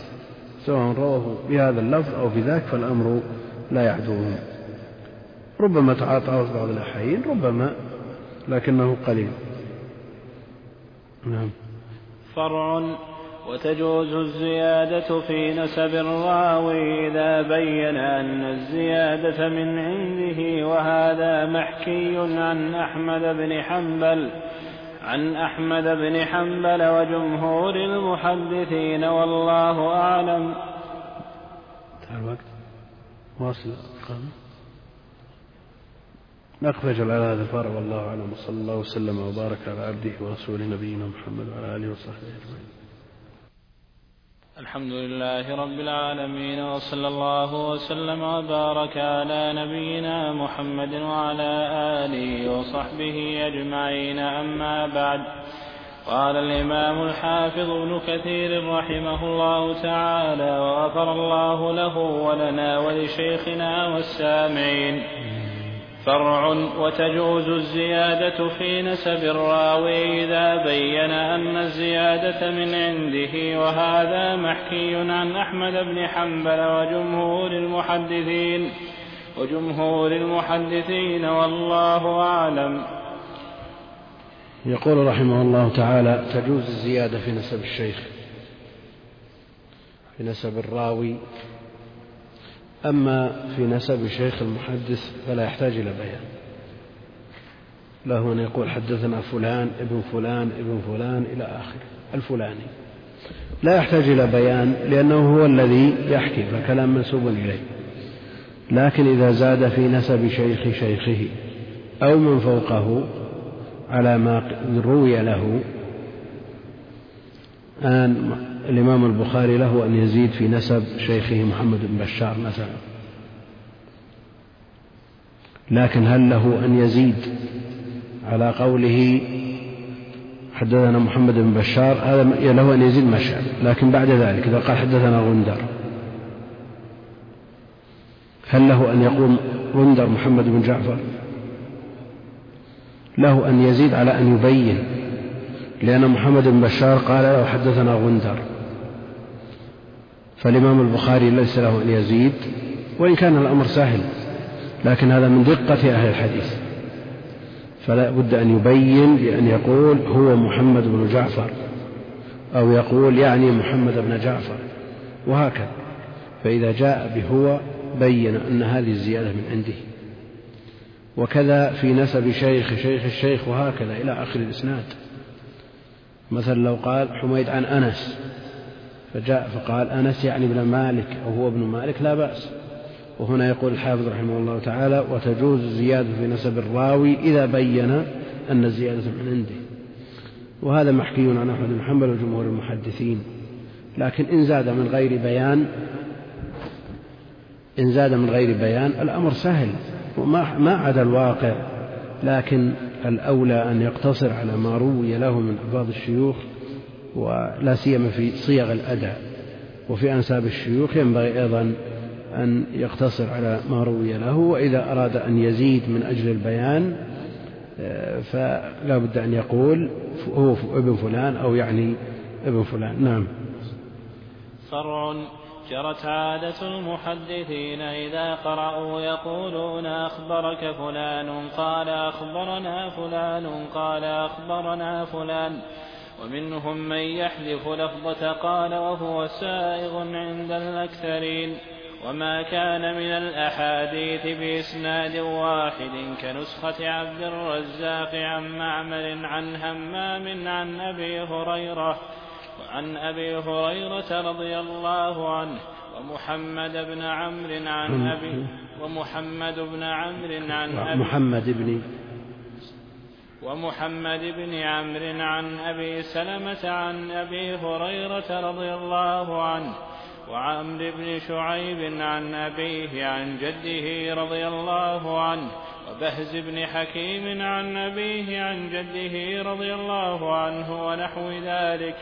سواء رواه بهذا اللفظ أو بذاك فالأمر لا يحدوهم ربما تعاطاه في بعض الأحايين ربما لكنه قليل. نعم. فرع وتجوز الزيادة في نسب الراوي إذا بين أن الزيادة من عنده وهذا محكي عن أحمد بن حنبل عن أحمد بن حنبل وجمهور المحدثين والله أعلم. الوقت. واصل. نقفز على هذا الفرع والله أعلم. وصلى الله وسلم وبارك على عبده ورسوله نبينا محمد وعلى آله وصحبه أجمعين. الحمد لله رب العالمين وصلى الله وسلم وبارك على نبينا محمد وعلى آله وصحبه أجمعين أما بعد. قال الإمام الحافظ ابن كثير رحمه الله تعالى وغفر الله له ولنا ولشيخنا والسامعين. فرع وتجوز الزيادة في نسب الراوي إذا بين أن الزيادة من عنده وهذا محكي عن أحمد بن حنبل وجمهور المحدثين وجمهور المحدثين والله أعلم. يقول رحمه الله تعالى تجوز الزيادة في نسب الشيخ في نسب الراوي أما في نسب شيخ المحدث فلا يحتاج إلى بيان. له أن يقول حدثنا فلان ابن فلان ابن فلان إلى آخره الفلاني. لا يحتاج إلى بيان لأنه هو الذي يحكي فكلام منسوب إليه. لكن إذا زاد في نسب شيخ شيخه أو من فوقه على ما روي له أن الإمام البخاري له أن يزيد في نسب شيخه محمد بن بشار مثلا. لكن هل له أن يزيد على قوله حدثنا محمد بن بشار؟ هذا له أن يزيد شاء لكن بعد ذلك إذا قال حدثنا غندر. هل له أن يقول غندر محمد بن جعفر؟ له أن يزيد على أن يبين لأن محمد بن بشار قال له حدثنا غندر. فالإمام البخاري ليس له أن يزيد وإن كان الأمر سهل لكن هذا من دقة أهل الحديث. فلا بد أن يبين بأن يقول هو محمد بن جعفر أو يقول يعني محمد بن جعفر وهكذا. فإذا جاء بهو بين أن هذه الزيادة من عنده. وكذا في نسب شيخ شيخ الشيخ وهكذا إلى آخر الإسناد. مثلا لو قال حميد عن أنس فجاء فقال أنس يعني ابن مالك أو هو ابن مالك لا بأس. وهنا يقول الحافظ رحمه الله تعالى وتجوز الزيادة في نسب الراوي إذا بين أن الزيادة من عنده. وهذا محكي عن أحمد بن حنبل وجمهور المحدثين. لكن إن زاد من غير بيان إن زاد من غير بيان الأمر سهل وما ما عدا الواقع. لكن الأولى أن يقتصر على ما روي له من بعض الشيوخ ولا سيما في صيغ الأداء. وفي أنساب الشيوخ ينبغي أيضا أن يقتصر على ما روي له وإذا أراد أن يزيد من أجل البيان آه، فلا بد أن يقول هو ابن فلان أو يعني ابن فلان. نعم. فرع جرت عادة المحدثين إذا قرأوا يقولون أخبرك فلان قال أخبرنا فلان قال أخبرنا فلان. ومنهم من يحذف لفظة قال وهو سائغ عند الأكثرين. وما كان من الأحاديث بإسناد واحد كنسخة عبد الرزاق عن معمر عن همام عن أبي هريرة وعن أبي هريرة رضي الله عنه ومحمد بن عمرو عن أبي ومحمد بن عمرو عن أبي محمد بن ومحمد بن عمرو عن أبي سلمة عن أبي هريرة رضي الله عنه وعمر بن شعيب عن أبيه عن جده رضي الله عنه وبهز بن حكيم عن أبيه عن جده رضي الله عنه ونحو ذلك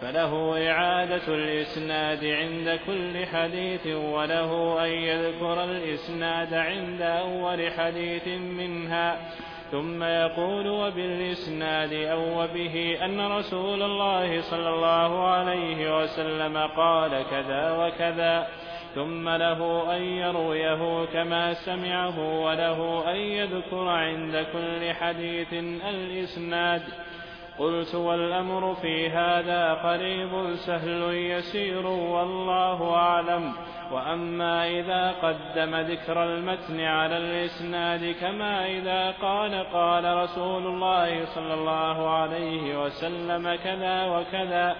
فله إعادة الإسناد عند كل حديث وله أن يذكر الإسناد عند أول حديث منها. ثم يقول وبالإسناد أو وبه أن رسول الله صلى الله عليه وسلم قال كذا وكذا ثم له أن يرويه كما سمعه وله أن يذكر عند كل حديث الإسناد. قلت والأمر في هذا قريب سهل يسير والله أعلم. وأما إذا قدم ذكر المتن على الإسناد كما إذا قال قال رسول الله صلى الله عليه وسلم كذا وكذا.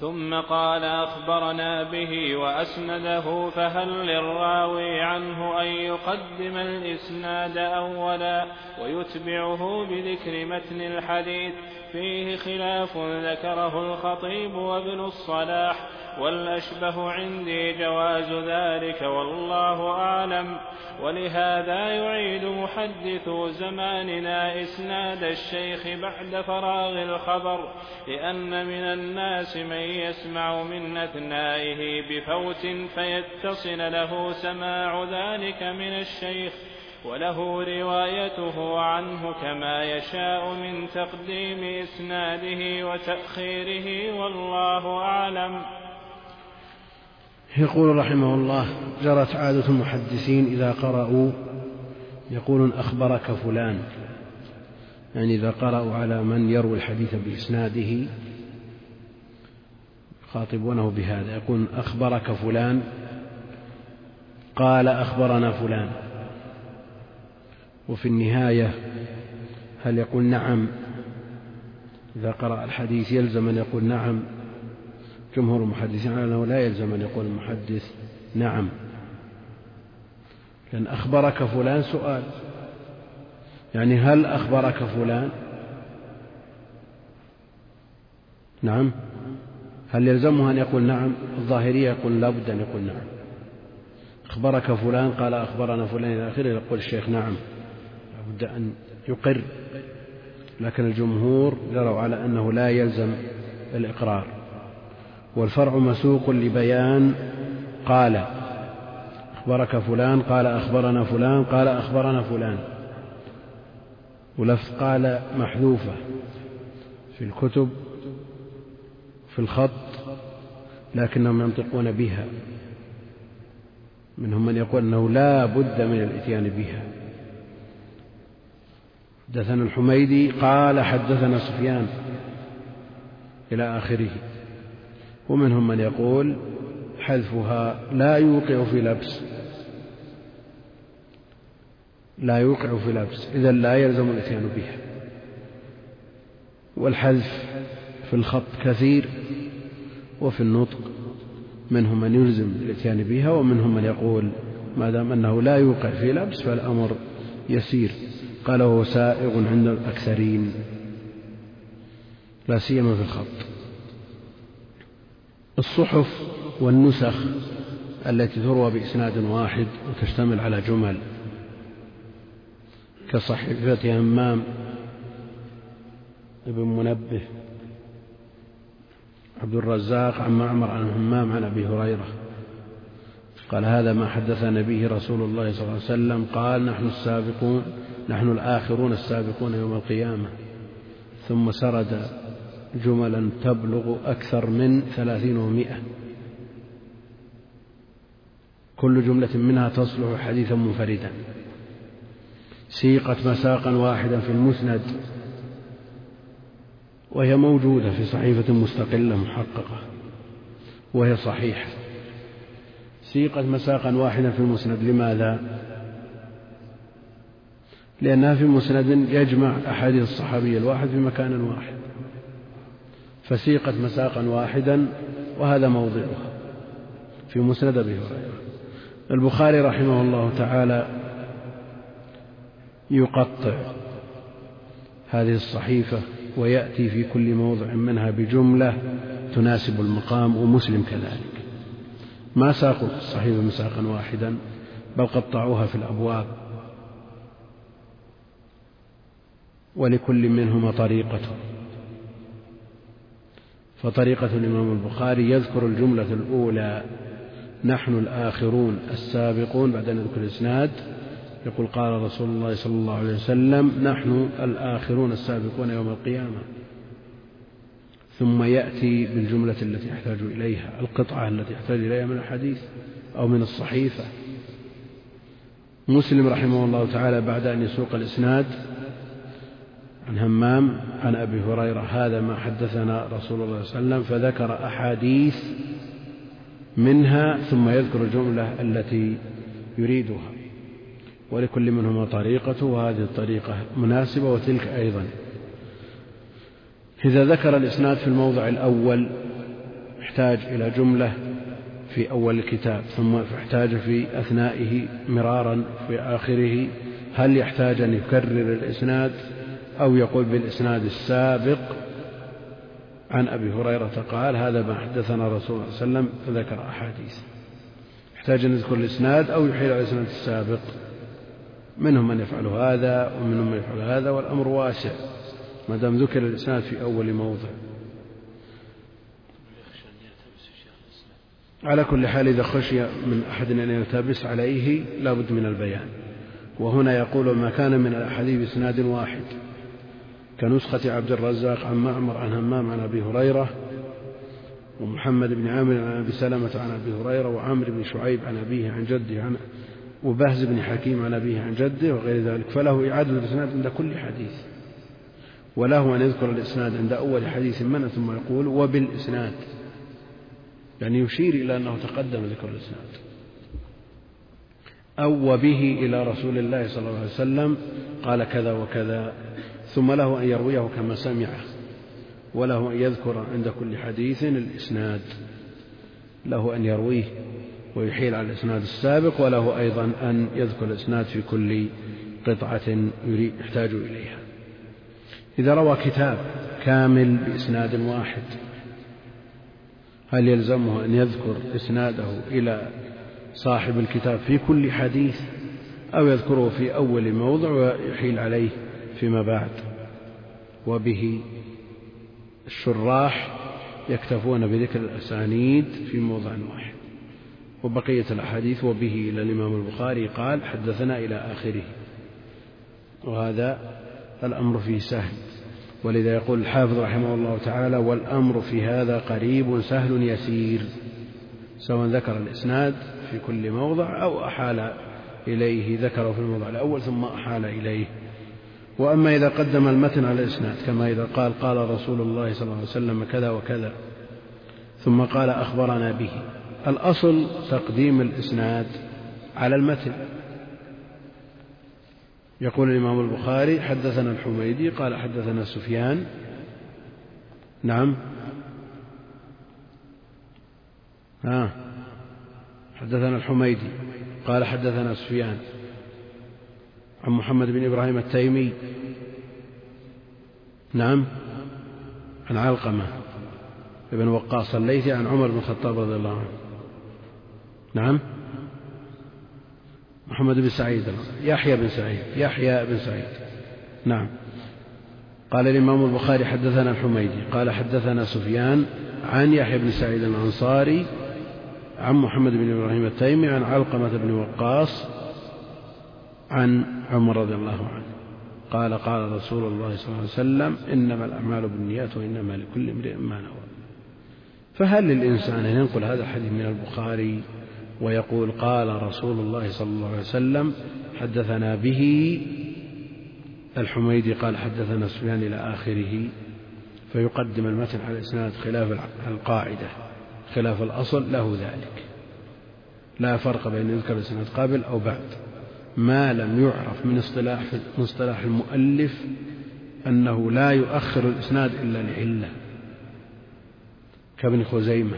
ثم قال أخبرنا به وأسنده فهل للراوي عنه أن يقدم الإسناد أولا ويتبعه بذكر متن الحديث؟ فيه خلاف ذكره الخطيب وابن الصلاح والأشبه عندي جواز ذلك والله أعلم. ولهذا يعيد محدثو زماننا إسناد الشيخ بعد فراغ الخبر لأن من الناس من يسمع من أثنائه بفوت فيتصل له سماع ذلك من الشيخ وله روايته عنه كما يشاء من تقديم إسناده وتأخيره والله أعلم. يقول رحمه الله جرت عادة المحدثين إذا قرأوا يقولون أخبرك فلان. يعني إذا قرأوا على من يروي الحديث بإسناده يخاطبونه بهذا يقول أخبرك فلان قال أخبرنا فلان. وفي النهاية هل يقول نعم؟ إذا قرأ الحديث يلزم أن يقول نعم. جمهور المحدثين على أنه لا يلزم أن يقول المحدث نعم. لأن أخبرك فلان سؤال. يعني هل أخبرك فلان؟ نعم. هل يلزمه أن يقول نعم؟ الظاهرية يقول لا بد أن يقول نعم. أخبرك فلان؟ قال أخبرنا فلان إلى آخره يقول الشيخ نعم. لا بد أن يقر. لكن الجمهور جروا على أنه لا يلزم الإقرار. والفرع مسوق لبيان. قال أخبرك فلان قال أخبرنا فلان قال أخبرنا فلان. ولفظ قال محذوفة في الكتب في الخط لكنهم ينطقون بها. منهم من يقول أنه لا بد من الإتيان بها. حدثنا الحميدي قال حدثنا سفيان إلى آخره. ومنهم من يقول حذفها لا يوقع في لبس. لا يوقع في لبس إذا لا يلزم الإتيان بها. والحذف في الخط كثير وفي النطق منهم من يلزم الإتيان بها ومنهم من يقول ما دام أنه لا يوقع في لبس فالأمر يسير. قال وهو سائغ عند الأكثرين لا سيما في الخط. الصحف والنسخ التي تروى بإسناد واحد وتشتمل على جمل كصحيفة همام ابن منبه عبد الرزاق عن معمر عن همام عن أبي هريرة. قال هذا ما حدثنا به رسول الله صلى الله عليه وسلم. قال نحن السابقون نحن الآخرون السابقون يوم القيامة. ثم سرد جملا تبلغ أكثر من ثلاثين ومائة كل جملة منها تصلح حديثا منفردا. سيقت مساقا واحدا في المسند وهي موجودة في صحيفة مستقلة محققة وهي صحيحة. سيقت مساقا واحدا في المسند لماذا؟ لأنها في مسند يجمع أحاديث الصحابي الواحد في مكان واحد. فسيقت مساقا واحدا وهذا موضعها في مسند أبي هريرة. البخاري رحمه الله تعالى يقطع هذه الصحيفة ويأتي في كل موضع منها بجملة تناسب المقام ومسلم كذلك. ما ساقوا الصحيفة مساقا واحدا بل قطعوها في الأبواب. ولكل منهما طريقته فطريقة الإمام البخاري يذكر الجملة الأولى. نحن الآخرون السابقون بعد أن يذكر الإسناد. يقول قال رسول الله صلى الله عليه وسلم نحن الآخرون السابقون يوم القيامة. ثم يأتي بالجملة التي يحتاج إليها القطعة التي يحتاج إليها من الحديث أو من الصحيفة. مسلم رحمه الله تعالى بعد أن يسوق الإسناد عن همام عن أبي هريرة هذا ما حدثنا رسول الله صلى الله عليه وسلم فذكر أحاديث منها ثم يذكر الجملة التي يريدها. ولكل منهما طريقة وهذه الطريقة مناسبة وتلك أيضا. إذا ذكر الإسناد في الموضع الأول احتاج إلى جملة في أول الكتاب ثم احتاج في أثنائه مرارا في آخره. هل يحتاج أن يكرر الإسناد؟ أو يقول بالإسناد السابق عن أبي هريرة قال هذا ما حدثنا رسول الله صلى الله عليه وسلم فذكر أحاديث. يحتاج أن يذكر الإسناد أو يحيل على الإسناد السابق. منهم من يفعل هذا ومنهم من يفعل هذا والأمر واسع ما دام ذكر الإسناد في أول موضع. على كل حال إذا خشي من أحد أن يلتبس عليه لا بد من البيان. وهنا يقول ما كان من الأحاديث بإسناد واحد. كنسخة عبد الرزاق عن معمر عن همام عن أبي هريرة ومحمد بن عامر عن أبي سلمة عن أبي هريرة وعامر بن شعيب عن أبيه عن جده عن وبهز بن حكيم عن أبيه عن جده وغير ذلك. فله إعادة الإسناد عند كل حديث وله أن يذكر الإسناد عند أول حديث منه ثم يقول وبالإسناد يعني يشير إلى أنه تقدم ذكر الإسناد. أو وبه إلى رسول الله صلى الله عليه وسلم قال كذا وكذا. ثم له أن يرويه كما سمعه وله أن يذكر عند كل حديث الإسناد. له أن يرويه ويحيل على الإسناد السابق وله أيضا أن يذكر الإسناد في كل قطعة يحتاج إليها. إذا روى كتاب كامل بإسناد واحد هل يلزمه أن يذكر إسناده إلى صاحب الكتاب في كل حديث أو يذكره في أول موضع ويحيل عليه؟ فيما بعد. وبه الشراح يكتفون بذكر الأسانيد في موضع واحد. وبقية الأحاديث وبه إلى الإمام البخاري قال حدثنا إلى آخره. وهذا الأمر فيه سهل. ولذا يقول الحافظ رحمه الله تعالى والأمر في هذا قريب سهل يسير سواء ذكر الإسناد في كل موضع أو أحال إليه ذكره في الموضع الأول ثم أحال إليه. وأما إذا قدم المتن على الإسناد كما إذا قال قال رسول الله صلى الله عليه وسلم كذا وكذا ثم قال أخبرنا به. الأصل تقديم الإسناد على المتن. يقول الإمام البخاري حدثنا الحميدي قال حدثنا سفيان. نعم. ها. حدثنا الحميدي قال حدثنا سفيان. عن محمد بن إبراهيم التيمي. نعم. عن علقمة ابن وقاص الليثي عن عمر بن الخطاب رضي الله عنه. نعم. محمد بن سعيد. يحيى بن سعيد. يحيى بن سعيد. نعم. قال الإمام البخاري حدثنا الحميدي. قال حدثنا سفيان عن يحيى بن سعيد الأنصاري عن محمد بن إبراهيم التيمي عن علقمة بن وقاص عن عمر رضي الله عنه. قال قال رسول الله صلى الله عليه وسلم إنما الأعمال بالنيات وإنما لكل امرئ ما نوى. فهل للإنسان أن ينقل هذا الحديث من البخاري ويقول قال رسول الله صلى الله عليه وسلم حدثنا به؟ الحميدي قال حدثنا سفيان إلى آخره. فيقدم المتن على الإسناد خلاف القاعدة خلاف الأصل له ذلك. لا فرق بين يذكر الإسناد قبل أو بعد. ما لم يعرف من اصطلاح من اصطلاح المؤلف أنه لا يؤخر الإسناد إلا لعلة. كابن خزيمة.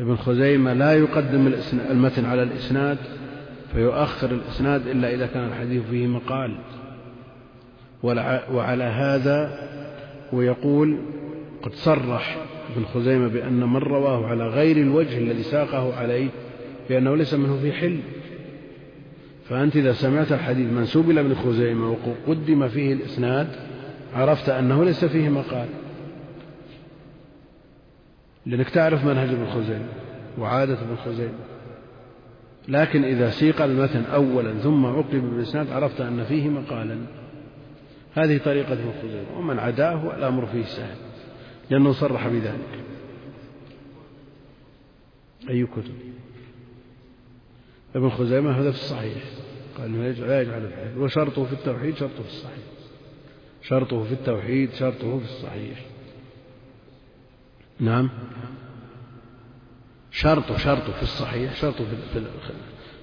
ابن خزيمة لا يقدم المتن على الإسناد فيؤخر الإسناد إلا إذا كان الحديث فيه مقال. وعلى هذا ويقول قد صرح ابن خزيمة بأن من رواه على غير الوجه الذي ساقه عليه بأنه ليس منه في حل. فأنت إذا سمعت الحديث منسوب إلى ابن خزيمة وقدم فيه الإسناد عرفت أنه ليس فيه مقال. لأنك تعرف منهج ابن خزيمة وعادة ابن خزيمة. لكن إذا سيق المتن أولا ثم عقب بالإسناد عرفت أن فيه مقالا. هذه طريقة ابن خزيمة. ومن عداه الأمر فيه سهل لأنه صرح بذلك. أي كتب؟ ابن خزيمة هذا في الصحيح. قال لا يجعل الحديث. وشرطه في التوحيد شرطه في الصحيح. شرطه في التوحيد شرطه في الصحيح. نعم. شرطه شرطه في الصحيح شرطه في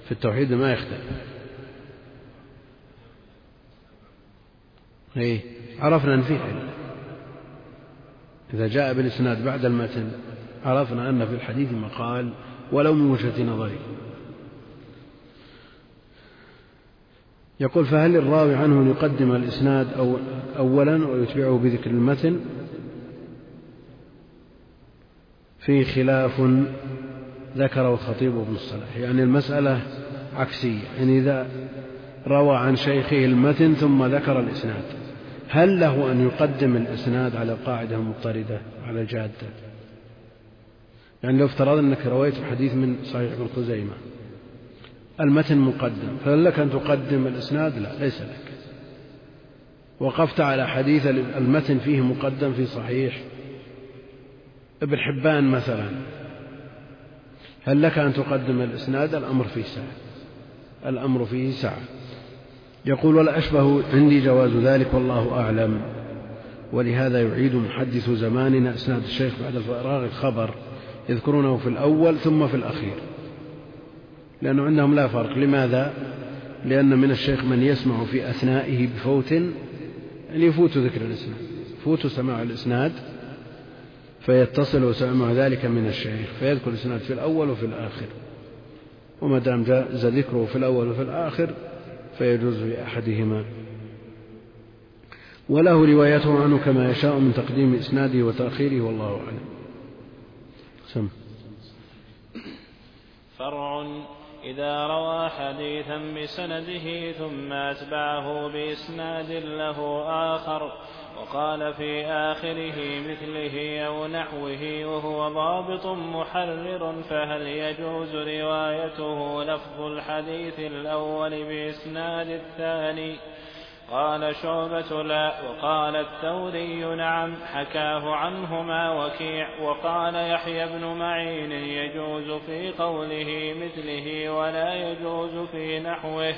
في التوحيد ما يختلف. إيه. عرفنا إن فيه علة إذا جاء بالإسناد بعد المتن عرفنا أن في الحديث مقال ولو من وجهة نظري. يقول فهل الراوي عنه أن يقدم الإسناد أو أولا ويتبعه بذكر المتن؟ في خلاف ذكره الخطيب بن الصلاح. يعني المسألة عكسية. يعني إذا روى عن شيخه المتن ثم ذكر الإسناد هل له أن يقدم الإسناد على القاعدة المضطردة على الجادة؟ يعني لو افترض أنك رويت الحديث من صحيح ابن خزيمة المتن مقدم. فهل لك أن تقدم الإسناد؟ لا ليس لك. وقفت على حديث المتن فيه مقدم في صحيح. ابن حبان مثلا. هل لك أن تقدم الإسناد؟ الأمر فيه سعة الأمر فيه سعة يقول ولا أشبه عندي جواز ذلك والله أعلم. ولهذا يعيد محدث زماننا إسناد الشيخ بعد فراغ الخبر. يذكرونه في الأول ثم في الأخير. لأنه عندهم لا فرق. لماذا؟ لأن من الشيخ من يسمع في أثنائه بفوت يعني يفوت ذكر الإسناد. يفوت سماع الإسناد فيتصل سماع ذلك من الشيخ فيذكر الإسناد في الأول وفي الآخر. وما دام جاز ذكره في الأول وفي الآخر فيجوز في أحدهما وله روايته عنه كما يشاء من تقديم إسناده وتأخيره والله أعلم. سم. فرع إذا روى حديثا بسنده ثم أتبعه بإسناد له آخر وقال في آخره مثله أو نحوه وهو ضابط محرر فهل يجوز روايته لفظ الحديث الأول بإسناد الثاني؟ قال شعبة لا وقال الثوري نعم حكاه عنهما وكيع وقال يحيى بن معين يجوز في قوله مثله ولا يجوز في نحوه.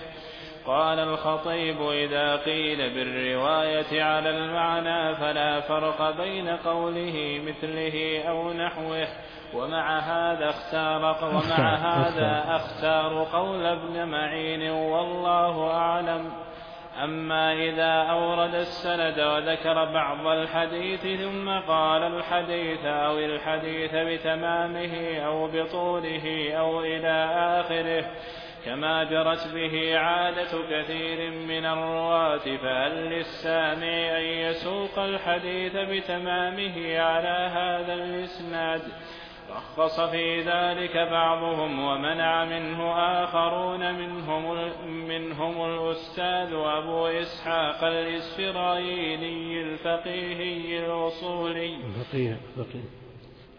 قال الخطيب إذا قيل بالرواية على المعنى فلا فرق بين قوله مثله أو نحوه. ومع هذا اختار ومع هذا أختار قول ابن معين والله أعلم. أما إذا أورد السند وذكر بعض الحديث ثم قال الحديث أو الحديث بتمامه أو بطوله أو إلى آخره كما جرت به عادة كثير من الرواة فهل للسامع أن يسوق الحديث بتمامه على هذا الإسناد؟ رخص في ذلك بعضهم ومنع منه آخرون منهم منهم الأستاذ أبو إسحاق الإسفرايني الفقيهي الأصولي. الفقيه الفقيه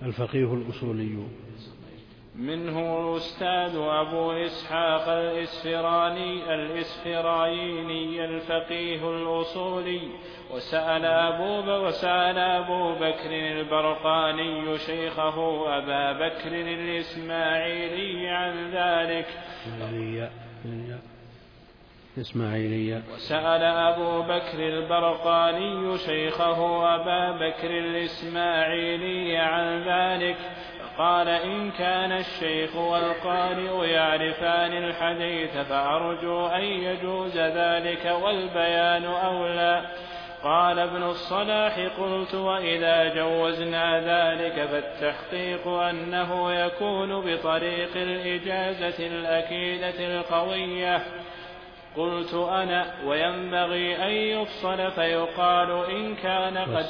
الفقيه الأصولي. منه الأستاذ أبو إسحاق الإسفراني الإسفرايني الفقيه الأصولي وسأل أبو وسأل أبو بكر البرقاني شيخه أبا بكر الإسماعيلي عن ذلك. إسماعيلية. وسأل أبو بكر البرقاني شيخه أبا بكر الإسماعيلي عن ذلك. قال إن كان الشيخ والقارئ يعرفان الحديث فأرجو أن يجوز ذلك والبيان أولى. قال ابن الصلاح قلت وإذا جوزنا ذلك فالتحقيق أنه يكون بطريق الإجازة الأكيدة القوية. قلت أنا وينبغي أن يفصل فيقال إن كان قد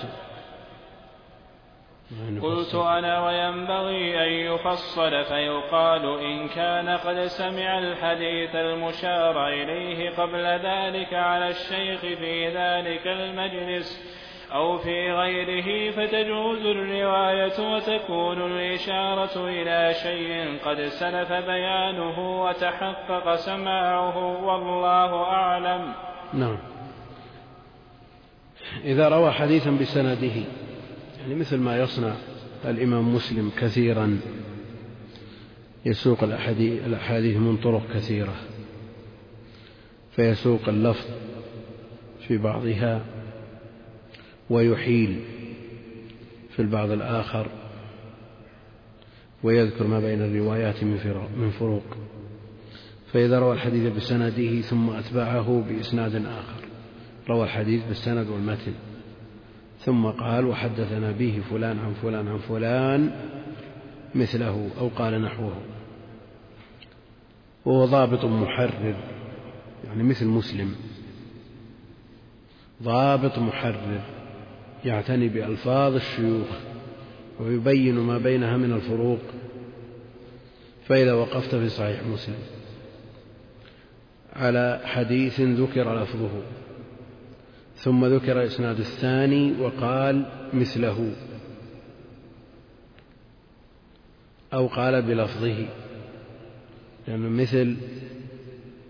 قلت أنا وينبغي أن يفصل فيقال إن كان قد سمع الحديث المشار إليه قبل ذلك على الشيخ في ذلك المجلس أو في غيره فتجوز الرواية وتكون الإشارة إلى شيء قد سلف بيانه وتحقق سماعه والله أعلم. نعم. إذا روى حديثا بسنده يعني مثل ما يصنع الإمام مسلم كثيرا يسوق الأحاديث من طرق كثيرة فيسوق اللفظ في بعضها ويحيل في البعض الآخر ويذكر ما بين الروايات من فروق. فإذا روى الحديث بسنده ثم أتبعه بإسناد آخر روى الحديث بالسند والمتن. ثم قال وحدثنا به فلان عن فلان عن فلان مثله أو قال نحوه. وهو ضابط محرر يعني مثل مسلم. ضابط محرر يعتني بألفاظ الشيوخ ويبين ما بينها من الفروق فإذا وقفت في صحيح مسلم. على حديث ذكر لفظه. ثم ذكر إسناد الثاني وقال مثله أو قال بلفظه لأنه مثل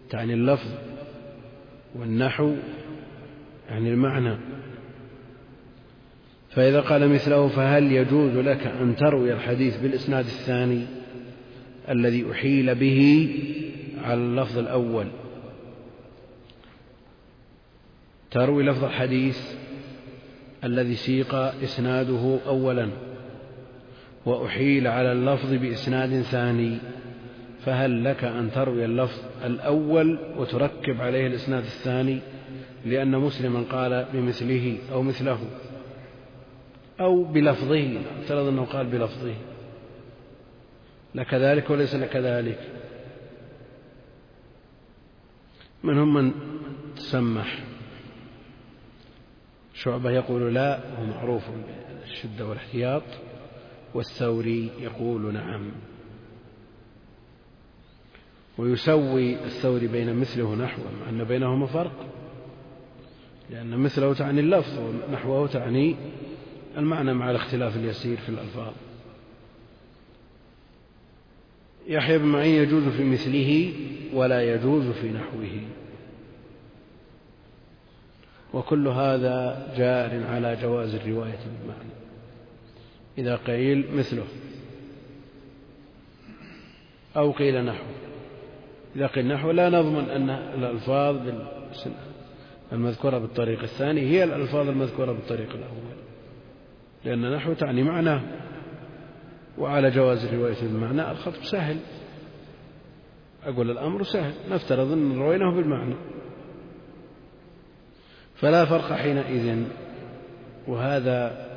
تعني اللفظ والنحو يعني المعنى. فإذا قال مثله فهل يجوز لك أن تروي الحديث بالإسناد الثاني الذي أحيل به على اللفظ الأول؟ تروي لفظ الحديث الذي سيق إسناده أولا وأحيل على اللفظ بإسناد ثاني فهل لك أن تروي اللفظ الأول وتركب عليه الإسناد الثاني؟ لأن مسلما قال بمثله أو مثله أو بلفظه افترض أنه قال بلفظه. لك ذلك وليس لك ذلك منهم من تسمح؟ شعبة يقول لا وهو معروف بالشدة والاحتياط والثوري يقول نعم. ويسوي الثوري بين مثله ونحوه مع أن بينهما فرق لأن مثله تعني اللفظ ونحوه تعني المعنى مع الاختلاف اليسير في الألفاظ. يحيى بن معين يجوز في مثله ولا يجوز في نحوه. وكل هذا جار على جواز الرواية بالمعنى. إذا قيل مثله. أو قيل نحو. إذا قيل نحو لا نضمن أن الألفاظ المذكورة بالطريق الثاني هي الألفاظ المذكورة بالطريق الأول. لأن نحو تعني معناه وعلى جواز الرواية بالمعنى الخطب سهل. أقول الأمر سهل. نفترض أن رويناه بالمعنى. فلا فرق حينئذ وهذا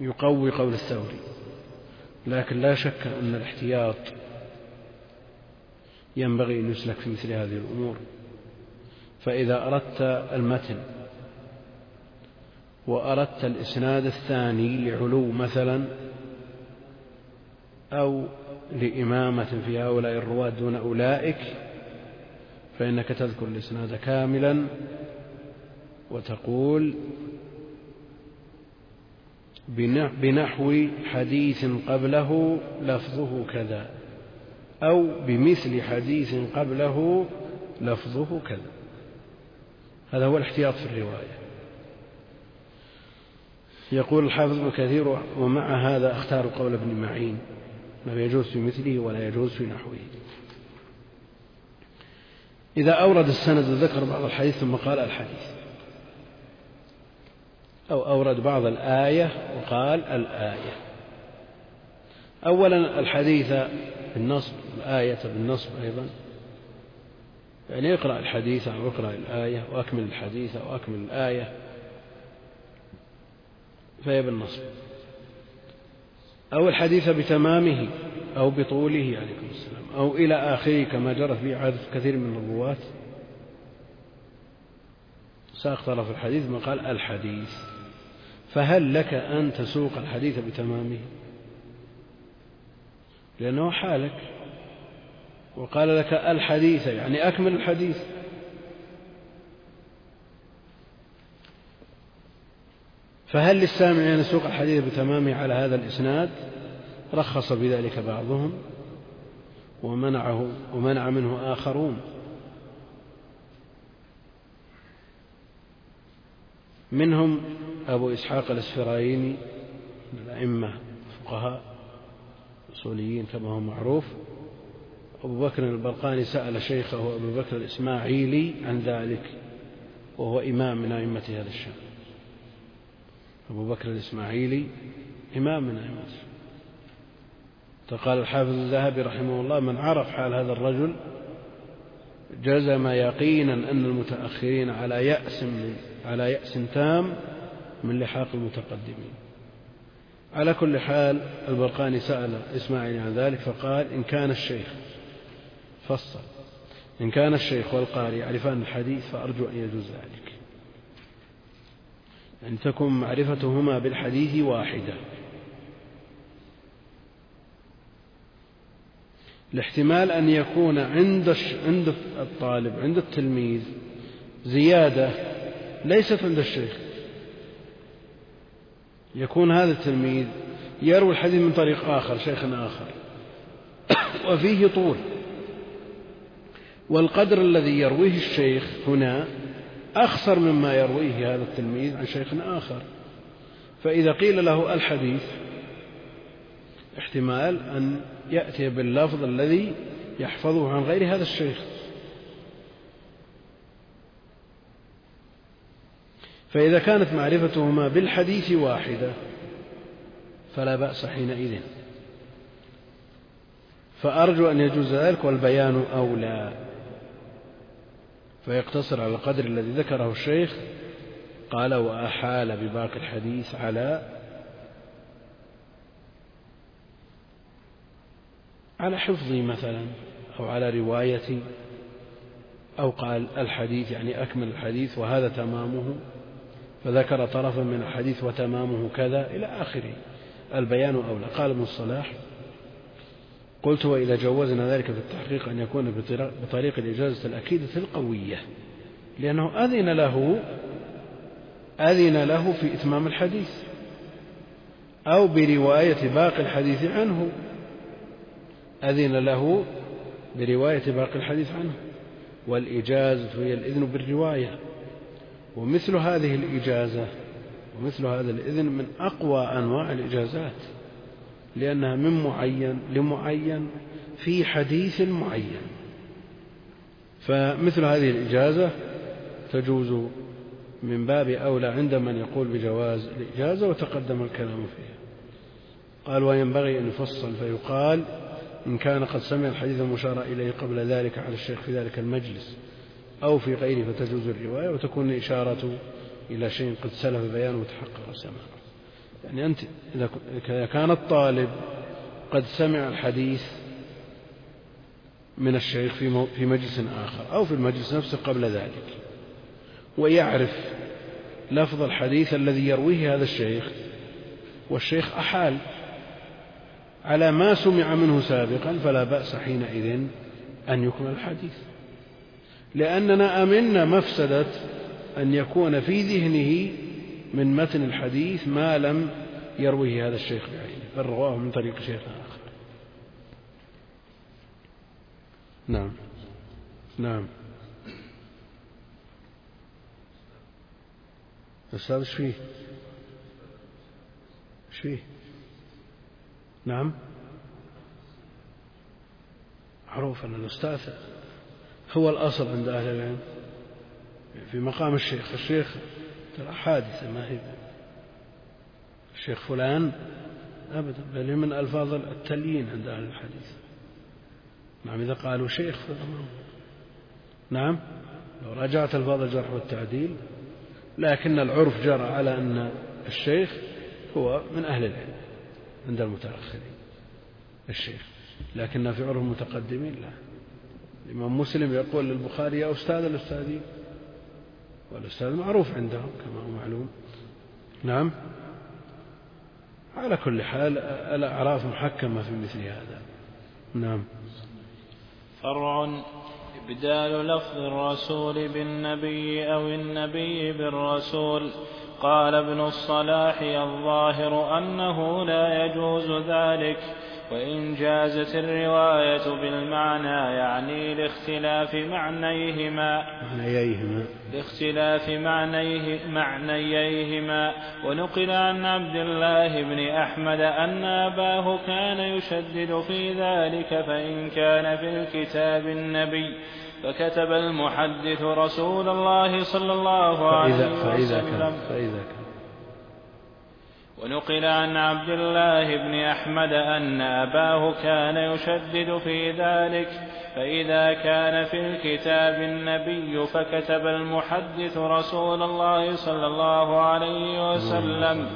يقوي قول الثوري. لكن لا شك أن الاحتياط ينبغي أن يسلك في مثل هذه الأمور. فإذا أردت المتن وأردت الإسناد الثاني لعلو مثلا أو لإمامة في هؤلاء الرواة دون أولئك فإنك تذكر الإسناد كاملا وتقول بنحو حديث قبله لفظه كذا أو بمثل حديث قبله لفظه كذا. هذا هو الاحتياط في الرواية. يقول الحافظ ابن كثير ومع هذا أختار قول ابن معين ما يجوز في مثله ولا يجوز في نحوه. إذا أورد السند ذكر بعض الحديث ثم قال الحديث. أو أورد بعض الآية وقال الآية. أولا الحديث بالنصب الآية بالنصب أيضا. يعني اقرأ الحديث أو اقرأ الآية وأكمل الحديث أو أكمل الآية. فهي بالنصب. أو الحديث بتمامه أو بطوله عليكم السلام. أو إلى آخره كما جرت به عادة كثير من الرواة ساق طرف الحديث ما قال الحديث. فهل لك أن تسوق الحديث بتمامه؟ لأنه حالك. وقال لك الحديث يعني أكمل الحديث. فهل للسامع أن يسوق الحديث بتمامه على هذا الإسناد؟ رخص بذلك بعضهم. ومنعه ومنع منه آخرون. منهم أبو إسحاق الأسفرايني من الأئمة الفقهاء الأصوليين كما هو معروف. أبو بكر البرقاني سأل شيخه أبو بكر الإسماعيلي عن ذلك وهو إمام من أئمة هذا الشام أبو بكر الإسماعيلي إمام من أئمة فقال الحافظ الذهبي رحمه الله من عرف حال هذا الرجل جزم يقينا أن المتأخرين على يأس من على يأس تام من لحاق المتقدمين. على كل حال البرقاني سأل إسماعيل عن ذلك فقال إن كان الشيخ فصل. إن كان الشيخ والقارئ يعرفان الحديث فأرجو أن يجوز ذلك. أن تكون معرفتهما بالحديث واحدة. الاحتمال أن يكون عند عند الطالب عند التلميذ زيادة ليست عند الشيخ. يكون هذا التلميذ يروي الحديث من طريق آخر شيخ آخر. وفيه طول. والقدر الذي يرويه الشيخ هنا أخسر مما يرويه هذا التلميذ عن شيخ آخر. فإذا قيل له الحديث احتمال أن يأتي باللفظ الذي يحفظه عن غير هذا الشيخ. فإذا كانت معرفتهما بالحديث واحدة فلا بأس حينئذ. فأرجو أن يجوز ذلك والبيان أولى. فيقتصر على القدر الذي ذكره الشيخ. قال وأحال بباقي الحديث على على حفظي مثلا أو على روايتي أو قال الحديث يعني أكمل الحديث وهذا تمامه. فذكر طرفا من الحديث وتمامه كذا إلى آخره البيان أولى قال ابن الصلاح قلت وإذا جوزنا ذلك في التحقيق أن يكون بطريق الإجازة الأكيدة القوية لأنه أذن له أذن له في إتمام الحديث أو برواية باقي الحديث عنه أذن له برواية باقي الحديث عنه والإجازة هي الإذن بالرواية. ومثل هذه الإجازة ومثل هذا الإذن من أقوى أنواع الإجازات لأنها من معين لمعين في حديث معين. فمثل هذه الإجازة تجوز من باب أولى عند من يقول بجواز الإجازة وتقدم الكلام فيها. قال وينبغي أن يفصل فيقال إن كان قد سمع الحديث المشار إليه قبل ذلك على الشيخ في ذلك المجلس. أو في غيره فتجوز الرواية وتكون الإشارة إلى شيء قد سلف بيانه وتحقق سماعه. يعني أنت إذا كان الطالب قد سمع الحديث من الشيخ في في مجلس آخر أو في المجلس نفسه قبل ذلك ويعرف لفظ الحديث الذي يرويه هذا الشيخ والشيخ أحال على ما سمع منه سابقا فلا بأس حينئذ أن يكمل الحديث. لأننا أمنا مفسدة أن يكون في ذهنه من متن الحديث ما لم يرويه هذا الشيخ بعينه بل رواه من طريق شيخ آخر نعم نعم أستاذ إيش فيه؟ إيش فيه؟ نعم معروف أن الأستاذ هو الأصل عند أهل العلم. في مقام الشيخ الشيخ ترى حادثة ما هي. الشيخ فلان أبدا بل من ألفاظ التليين عند أهل الحديث. نعم إذا قالوا شيخ نعم لو راجعت ألفاظ الجرح والتعديل لكن العرف جرى على أن الشيخ هو من أهل العلم عند المتأخرين. الشيخ لكن في عرف المتقدمين لا. الإمام مسلم يقول للبخاري يا أستاذ الأستاذين والأستاذ معروف عندهم كما هو معلوم. نعم. على كل حال الأعراف محكمة في مثل هذا. نعم. فرع إبدال لفظ الرسول بالنبي أو النبي بالرسول. قال ابن الصلاح الظاهر أنه لا يجوز ذلك. وإن جازت الرواية بالمعنى يعني لاختلاف معنيهما. معنييهما لاختلاف معنيه معنييهما ونقل عن عبد الله بن أحمد أن أباه كان يشدد في ذلك فإن كان في الكتاب النبي. فكتب المحدث رسول الله صلى الله عليه فإذا وسلم. فإذا كان فإذا كان. ونقل عن عبد الله بن أحمد أن أباه كان يشدد في ذلك فإذا كان في الكتاب النبي فكتب المحدث رسول الله صلى الله عليه وسلم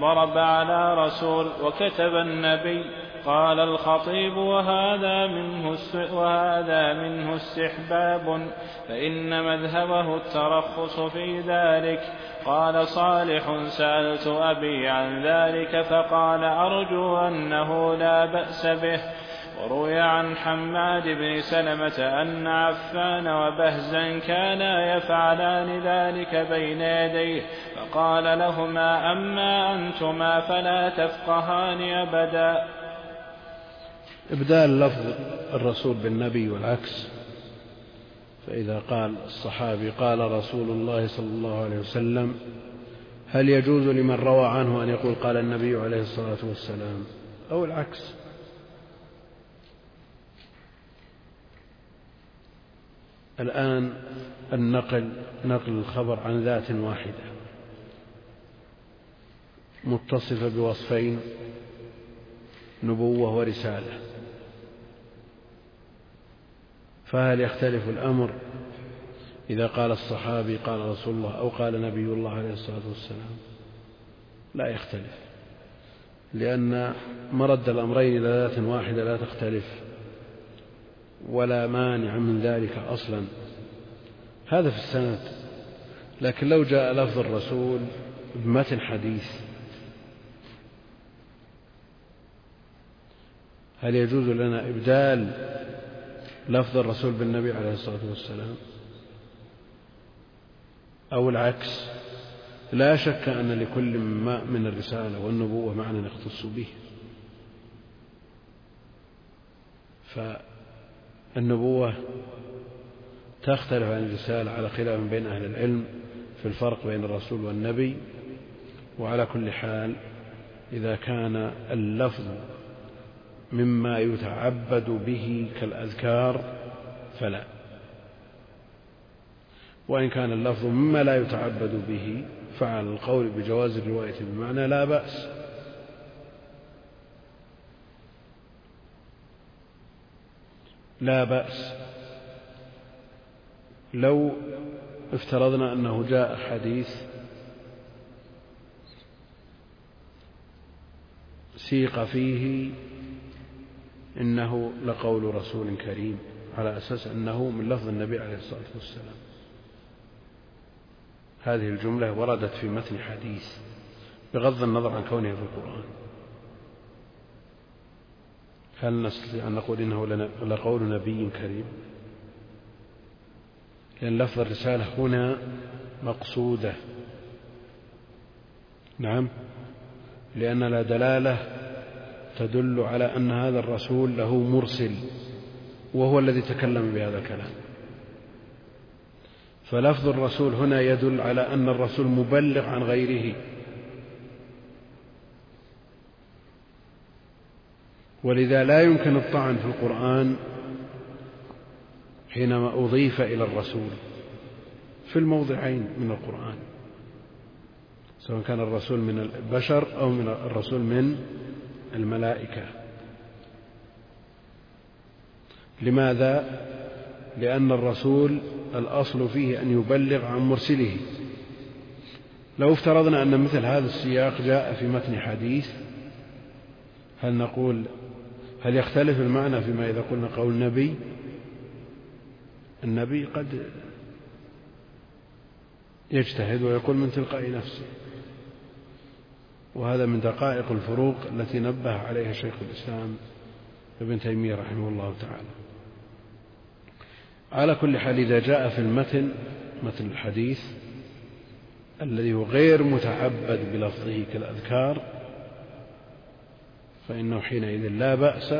ضرب على رسول وكتب النبي قال الخطيب وهذا منه وهذا منه استحباب فإن مذهبه الترخص في ذلك. قال صالح سألت أبي عن ذلك فقال أرجو أنه لا بأس به. وروي عن حماد بن سلمة أن عفان وبهزا كانا يفعلان ذلك بين يديه فقال لهما أما أنتما فلا تفقهان أبدا. إبدال لفظ الرسول بالنبي والعكس. فإذا قال الصحابي قال رسول الله صلى الله عليه وسلم هل يجوز لمن روى عنه أن يقول قال النبي عليه الصلاة والسلام أو العكس؟ الآن النقل نقل الخبر عن ذات واحدة متصفة بوصفين نبوة ورسالة. فهل يختلف الأمر إذا قال الصحابي قال رسول الله أو قال نبي الله عليه الصلاة والسلام؟ لا يختلف لأن مرد الأمرين إلى ذات واحدة لا تختلف ولا مانع من ذلك أصلا. هذا في السند لكن لو جاء لفظ الرسول بمتن حديث هل يجوز لنا إبدال لفظ الرسول بالنبي عليه الصلاة والسلام. أو العكس لا شك أن لكل ما من الرسالة والنبوة معنى يختص به. فالنبوة تختلف عن الرسالة على خلاف بين أهل العلم في الفرق بين الرسول والنبي. وعلى كل حال إذا كان اللفظ مما يتعبد به كالأذكار فلا. وإن كان اللفظ مما لا يتعبد به فعلى القول بجواز الرواية بمعنى لا بأس. لا بأس. لو افترضنا أنه جاء حديث سيق فيه إنه لقول رسول كريم على أساس أنه من لفظ النبي عليه الصلاة والسلام. هذه الجملة وردت في متن حديث بغض النظر عن كونها في القرآن. هل نستطيع أن نقول إنه لقول نبي كريم؟ لأن لفظ الرسالة هنا مقصودة. نعم؟ لأن لا دلالة تدل على أن هذا الرسول له مرسل وهو الذي تكلم بهذا الكلام. فلفظ الرسول هنا يدل على أن الرسول مبلغ عن غيره. ولذا لا يمكن الطعن في القرآن حينما أضيف إلى الرسول في الموضعين من القرآن سواء كان الرسول من البشر أو من الرسول من الملائكة. لماذا؟ لأن الرسول الأصل فيه أن يبلغ عن مرسله. لو افترضنا أن مثل هذا السياق جاء في متن حديث هل نقول هل يختلف المعنى فيما إذا قلنا قول نبي النبي قد يجتهد ويقول من تلقاء نفسه. وهذا من دقائق الفروق التي نبه عليها شيخ الإسلام ابن تيمية رحمه الله تعالى. على كل حال إذا جاء في المتن متن الحديث الذي هو غير متعبد بلفظه كالأذكار فإنه حينئذ لا بأس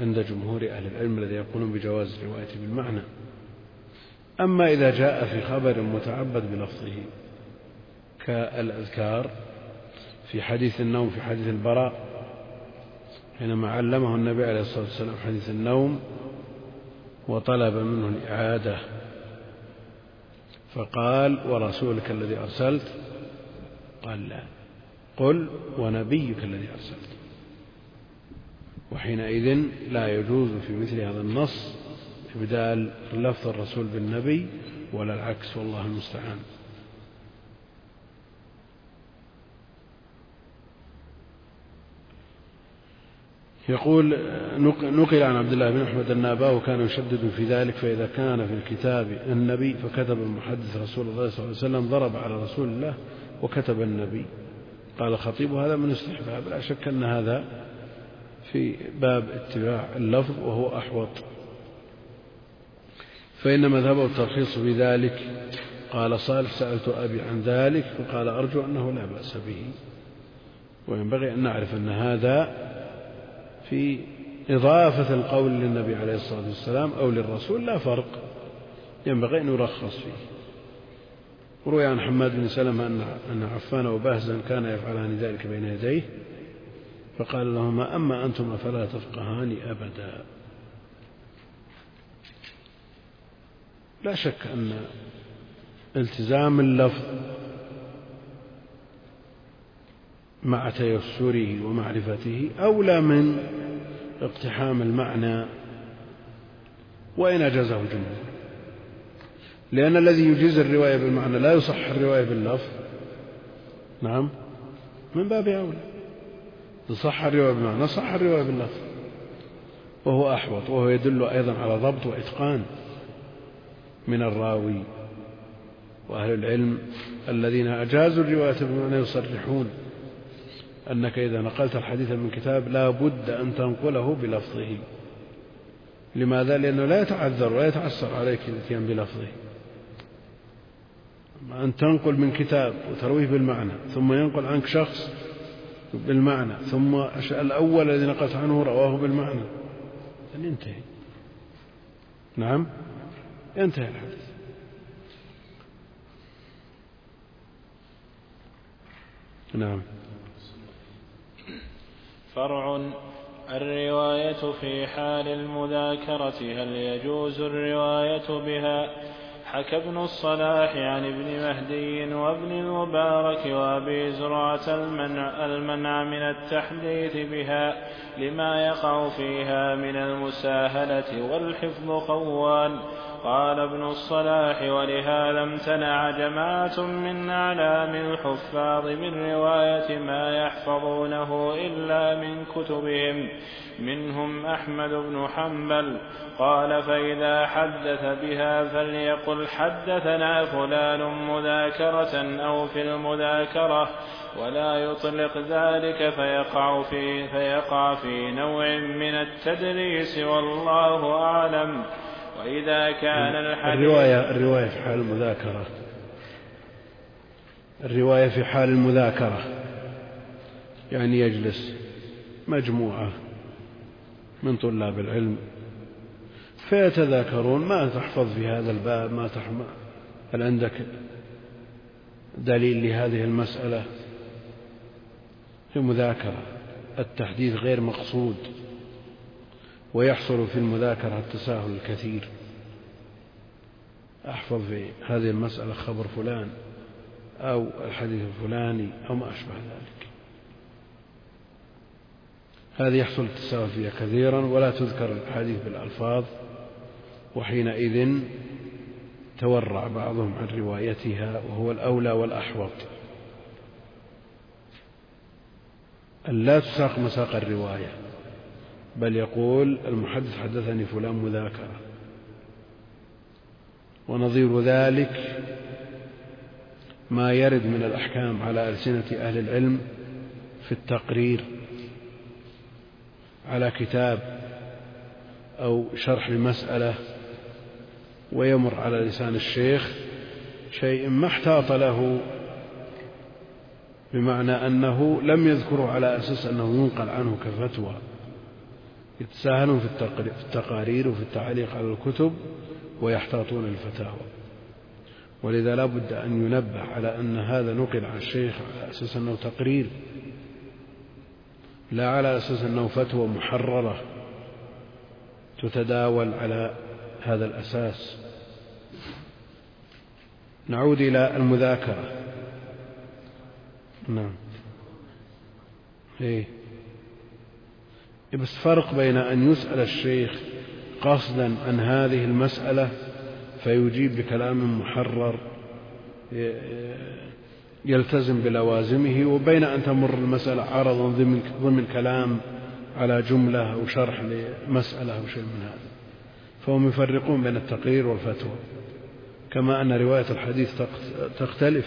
عند جمهور أهل العلم الذي يقولون بجواز الرواية بالمعنى. أما إذا جاء في خبر متعبد بلفظه كالأذكار في حديث النوم في حديث البراء حينما علمه النبي عليه الصلاة والسلام حديث النوم وطلب منه الإعادة. فقال ورسولك الذي أرسلت؟ قال لا. قل ونبيك الذي أرسلت. وحينئذ لا يجوز في مثل هذا النص إبدال لفظ الرسول بالنبي ولا العكس والله المستعان. يقول نقل عن عبد الله بن أحمد أن أباه كان يشدد في ذلك فإذا كان في الكتاب النبي فكتب المحدث رسول الله صلى الله عليه وسلم ضرب على رسول الله وكتب النبي. قال الخطيب هذا من استحباب لا شك أن هذا في باب اتباع اللفظ وهو أحوط. فإن مذهبه الترخيص في ذلك قال صالح سألت أبي عن ذلك فقال أرجو أنه لا بأس به. وينبغي أن نعرف أن هذا في إضافة القول للنبي عليه الصلاة والسلام أو للرسول لا فرق. ينبغي أن يرخص فيه. وروي عن حماد بن سلمة أن عفان وبهزا كان يفعلان ذلك بين يديه فقال لهما أما أنتم فلا تفقهان أبدا. لا شك أن التزام اللفظ مع تيسره ومعرفته أولى من اقتحام المعنى وإن أجازه الجمهور لأن الذي يجيز الرواية بالمعنى لا يصح الرواية باللفظ. نعم؟ من باب أولى. صح الرواية بالمعنى صح الرواية باللفظ. وهو أحوط وهو يدل أيضا على ضبط وإتقان من الراوي وأهل العلم الذين أجازوا الرواية بالمعنى يصرحون. أنك إذا نقلت الحديث من كتاب لا بد أن تنقله بلفظه. لماذا؟ لأنه لا يتعذر ولا يتعسر عليك الاتيان بلفظه. أن تنقل من كتاب وترويه بالمعنى ثم ينقل عنك شخص بالمعنى ثم الأول الذي نقلت عنه رواه بالمعنى. ينتهي نعم؟ ينتهي الحديث. نعم. فرع. الرواية في حال المذاكرة هل يجوز الرواية بها؟ حكى ابن الصلاح عن ابن مهدي وابن المبارك وأبي زرعة المنع, المنع من التحديث بها لما يقع فيها من المساهلة والحفظ خوان قال ابن الصلاح ولهذا امتنع جماعة من أعلام الحفاظ من رواية ما يحفظونه إلا من كتبهم. منهم أحمد بن حنبل قال فإذا حدث بها فليقل حدثنا فلان مذاكرة أو في المذاكرة ولا يطلق ذلك فيقع في فيقع في نوع من التدريس والله أعلم. وإذا كان الحديث الرواية الرواية في حال المذاكرة. الرواية في حال المذاكرة. يعني يجلس مجموعة من طلاب العلم. فيتذاكرون ما تحفظ في هذا الباب ما تحفظ هل عندك دليل لهذه المسألة؟ في مذاكرة. التحديث غير مقصود. ويحصل في المذاكرة التساهل الكثير. أحفظ في هذه المسألة خبر فلان أو الحديث الفلاني أو ما أشبه ذلك. هذه يحصل التساهل فيها كثيرا ولا تذكر الحديث بالألفاظ وحينئذ تورع بعضهم عن روايتها وهو الأولى والأحوط. أن لا تساق مساق الرواية. بل يقول المحدث حدثني فلان مذاكرة. ونظير ذلك ما يرد من الأحكام على ألسنة أهل العلم في التقرير على كتاب أو شرح المسألة ويمر على لسان الشيخ شيء ما احتاط له بمعنى أنه لم يذكره على أساس أنه ينقل عنه كفتوى. يتساهلون في التقارير وفي التعليق على الكتب ويحتاطون الفتاوى. ولذا لا بد أن ينبه على أن هذا نقل عن الشيخ على أساس أنه تقرير لا على أساس أنه فتوى محررة تتداول على هذا الأساس. نعود إلى المذاكرة. نعم. إيه. بس فرق بين أن يسأل الشيخ قصدا عن هذه المسألة فيجيب بكلام محرر يلتزم بلوازمه وبين أن تمر المسألة عرضا ضمن, ضمن كلام على جملة أو شرح لمسألة أو شيء من هذا. فهم يفرقون بين التقرير والفتوى. كما أن رواية الحديث تختلف.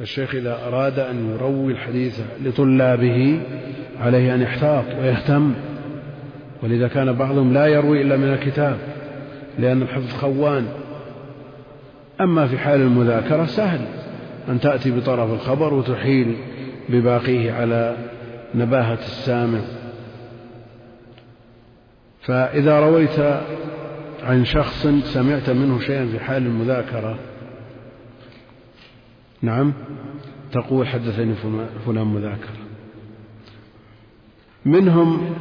الشيخ إذا أراد أن يروي الحديث لطلابه عليه أن يحتاط ويهتم. ولذا كان بعضهم لا يروي إلا من الكتاب لأن الحفظ خوان. أما في حال المذاكرة سهل أن تأتي بطرف الخبر وتحيل بباقيه على نباهة السامع. فإذا رويت عن شخص سمعت منه شيئا في حال المذاكرة نعم تقول حدثني فلان مذاكرة منهم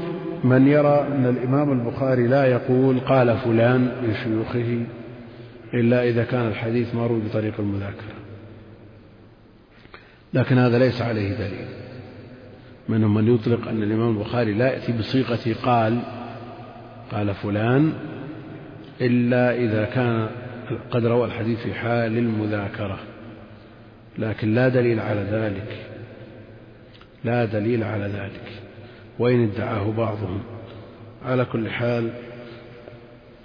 من يرى أن الإمام البخاري لا يقول قال فلان من شيوخه إلا إذا كان الحديث مروي بطريق المذاكرة. لكن هذا ليس عليه دليل. منهم من يطلق أن الإمام البخاري لا يأتي بصيغة قال قال فلان إلا إذا كان قد روى الحديث في حال المذاكرة. لكن لا دليل على ذلك. لا دليل على ذلك. وإن ادعاه بعضهم. على كل حال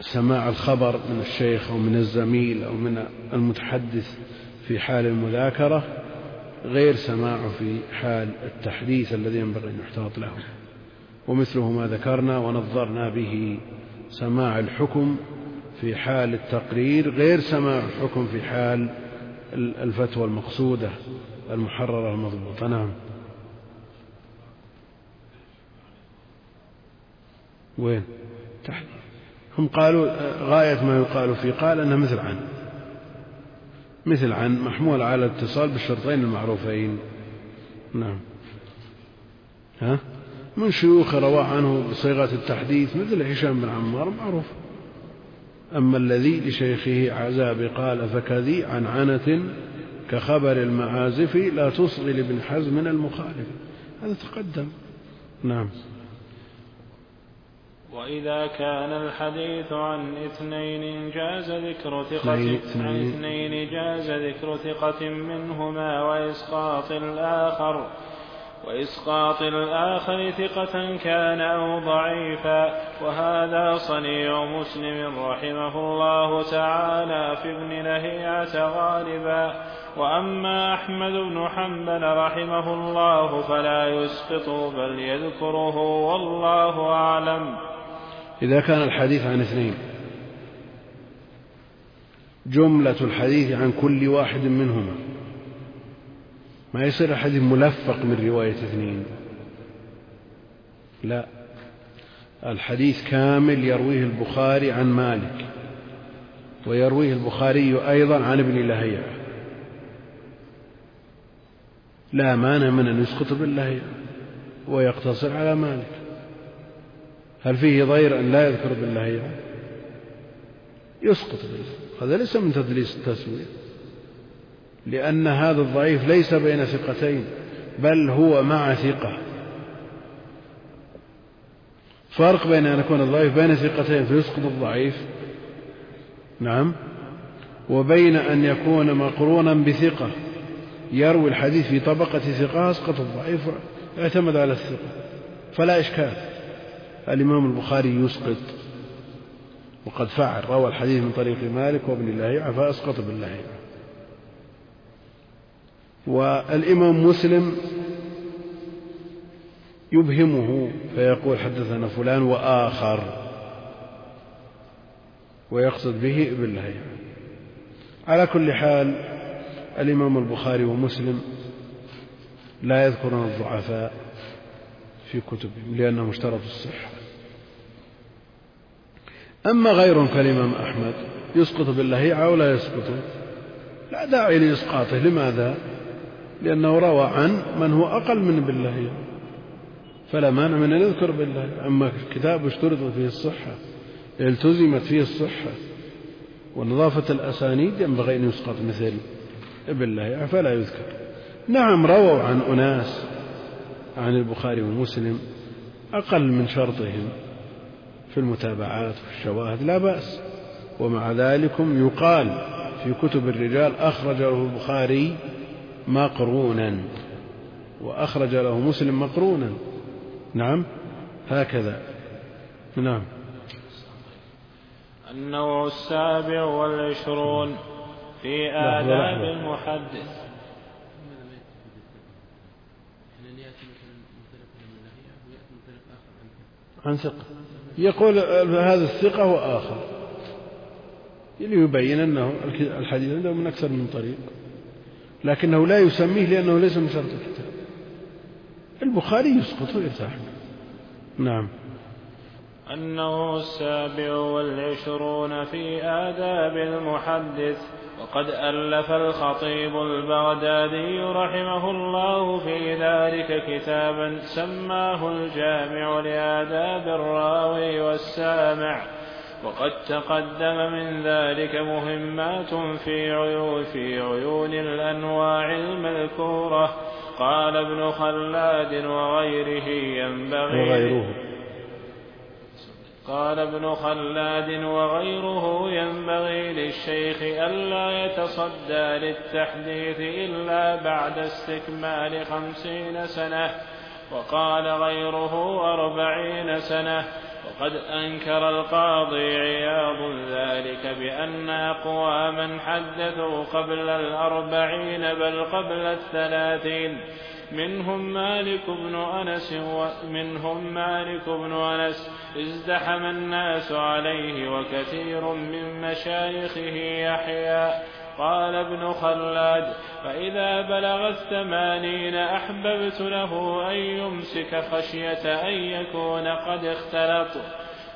سماع الخبر من الشيخ أو من الزميل أو من المتحدث في حال المذاكرة غير سماعه في حال التحديث الذي ينبغي أن يحتاط له. ومثله ما ذكرنا ونظرنا به سماع الحكم في حال التقرير غير سماع الحكم في حال الفتوى المقصودة المحررة المضبوطة. نعم. وين؟ تحت. هم قالوا غاية ما يقال في قال أنها مثل عن. مثل عن محمول على الاتصال بالشرطين المعروفين. نعم. ها؟ من شيوخ روى عنه بصيغة التحديث مثل هشام بن عمار معروف. أما الذي لشيخه عزاب قال فكذي عن عنة كخبر المعازف لا تصغي لابن حزم المخالف. هذا تقدم. نعم. وإذا كان الحديث عن اثنين جاز ذكر ثقة عن اثنين جاز ذكر ثقة منهما وإسقاط الآخر. وإسقاط الآخر ثقة كان أو ضعيفا. وهذا صنيع مسلم رحمه الله تعالى في ابن لهيعة غالبا. وأما أحمد بن حنبل رحمه الله فلا يسقط بل يذكره والله أعلم. إذا كان الحديث عن اثنين. جملة الحديث عن كل واحد منهما. ما يصير الحديث ملفق من رواية اثنين؟ لا. الحديث كامل يرويه البخاري عن مالك ويرويه البخاري أيضا عن ابن لهيعة لا مانع من أن يسقط باللهيعة ويقتصر على مالك. هل فيه ضير أن لا يذكر باللهيعة يسقط هذا ليس من تدليس التسوية لأن هذا الضعيف ليس بين ثقتين بل هو مع ثقة. فرق بين أن يكون الضعيف بين ثقتين فيسقط الضعيف. نعم. وبين أن يكون مقرونا بثقة. يروي الحديث في طبقة ثقة أسقط الضعيف اعتمد على الثقة. فلا إشكال. الإمام البخاري يسقط وقد فعل روى الحديث من طريق مالك وابن الله فأسقط بالله والإمام مسلم يبهمه فيقول حدثنا فلان وآخر ويقصد به ابن لهيعة على كل حال الإمام البخاري ومسلم لا يذكرون الضعفاء في كتبهم لأنهم اشترطوا الصحة. أما غيرهم كالإمام أحمد يسقط باللهيعة أو لا يسقط. لا داعي لإسقاطه. لماذا؟ لأنه روى عن من هو أقل من بالله فلا مانع من أن يذكر بالله أما كتاب اشترط فيه الصحة التزمت فيه الصحة ونظافة الأسانيد ينبغي أن يسقط مثل بالله فلا يذكر. نعم رووا عن أناس عن البخاري ومسلم أقل من شرطهم. في المتابعات والشواهد لا بأس. ومع ذلك يقال في كتب الرجال أخرج له البخاري مقرونا وأخرج له مسلم مقرونا. نعم؟ هكذا. نعم. النوع السابع والعشرون في آداب المحدث. عن ثقة. يقول هذا الثقة وآخر ليبين أنه الحديث عنده من أكثر من طريق. لكنه لا يسميه لأنه ليس من شرط الكتاب. البخاري يسقط ويرتاح نعم. أنه السابع والعشرون في آداب المحدث. وقد ألف الخطيب البغدادي رحمه الله في ذلك كتابا سماه الجامع لآداب الراوي والسامع. وقد تقدم من ذلك مهمات في عيون في عيون الأنواع المذكورة. قال ابن خلاد وغيره ينبغي وغيره. قال ابن خلاد وغيره ينبغي للشيخ ألا يتصدى للتحديث إلا بعد استكمال خمسين سنة وقال غيره أربعين سنة وقد أنكر القاضي عياض ذلك بأن أقواما حدثوا قبل الأربعين بل قبل الثلاثين. منهم مالك بن أنس ومنهم مالك بن أنس ازدحم الناس عليه وكثير من مشايخه يحيى. قال ابن خلاد فإذا بلغ الثمانين أحببت له أن يمسك خشية أن يكون قد اختلط.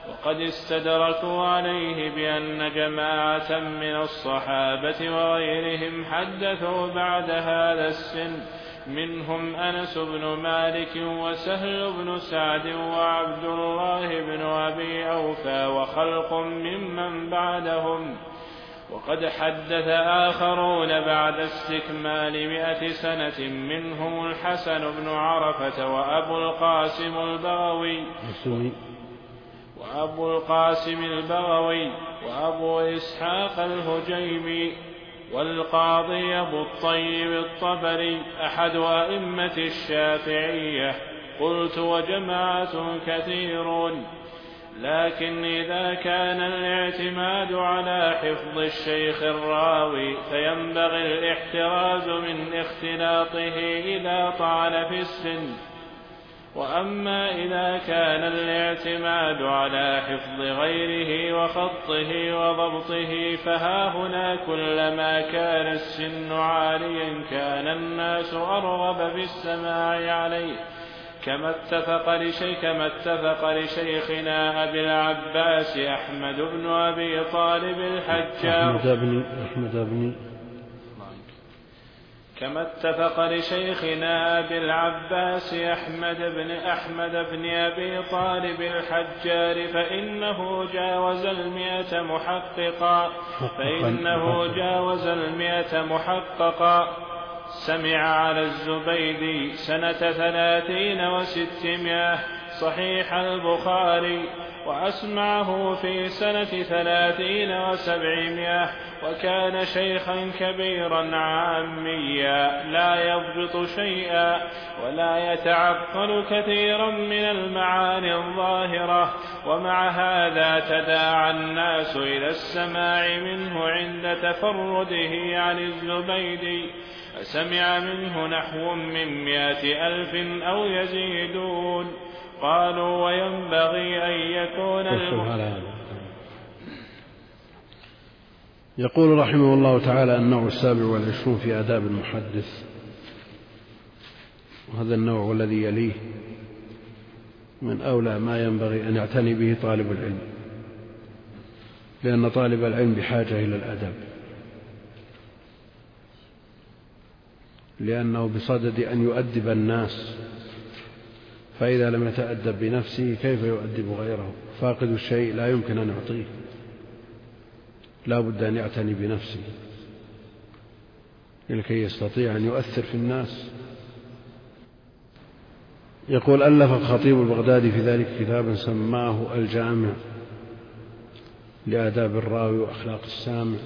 وقد استدركوا عليه بأن جماعة من الصحابة وغيرهم حدثوا بعد هذا السن. منهم أنس بن مالك وسهل بن سعد وعبد الله بن أبي أوفى وخلق ممن بعدهم. وقد حدث آخرون بعد استكمال مئة سنة منهم الحسن بن عرفة وأبو القاسم البغوي. وأبو القاسم البغوي وأبو إسحاق الهجيمي. والقاضي أبو الطيب الطبري أحد أئمة الشافعية. قلت وجماعة كثيرون لكن إذا كان الاعتماد على حفظ الشيخ الراوي فينبغي الاحتراز من اختلاطه إذا طال في السن. وأما إذا كان الاعتماد على حفظ غيره وخطه وضبطه فها هنا كلما كان السن عاليا كان الناس أرغب في السماع عليه. كما اتفق لشيخ كما اتفق لشيخنا أبي العباس أحمد بن أبي طالب الحجار أحمد بن أحمد بن كما اتفق لشيخنا أبي العباس أحمد بن أحمد بن أبي طالب الحجار فإنه جاوز المئة محققا. فإنه جاوز المئة محققا. سمع على الزبيدي سنة ثلاثين وستمائة صحيح البخاري. وأسمعه في سنة ثلاثين وسبعمائة وكان شيخا كبيرا عاميا لا يضبط شيئا ولا يتعقل كثيرا من المعاني الظاهرة. ومع هذا تداعى الناس إلى السماع منه عند تفرده عن الزبيدي. فسمع منه نحو من مائة ألف أو يزيدون. قالوا وينبغي أن يكون يقول رحمه الله تعالى النوع السابع والعشرون في آداب المحدث. وهذا النوع الذي يليه من أولى ما ينبغي أن يعتني به طالب العلم لأن طالب العلم بحاجة إلى الأدب. لأنه بصدد أن يؤدب الناس فإذا لم يتأدب بنفسه كيف يؤدب غيره؟ فاقد الشيء لا يمكن أن يعطيه. لا بد أن يعتني بنفسه. لكي يستطيع أن يؤثر في الناس. يقول ألف الخطيب البغدادي في ذلك كتابا سماه الجامع لآداب الراوي وأخلاق السامع.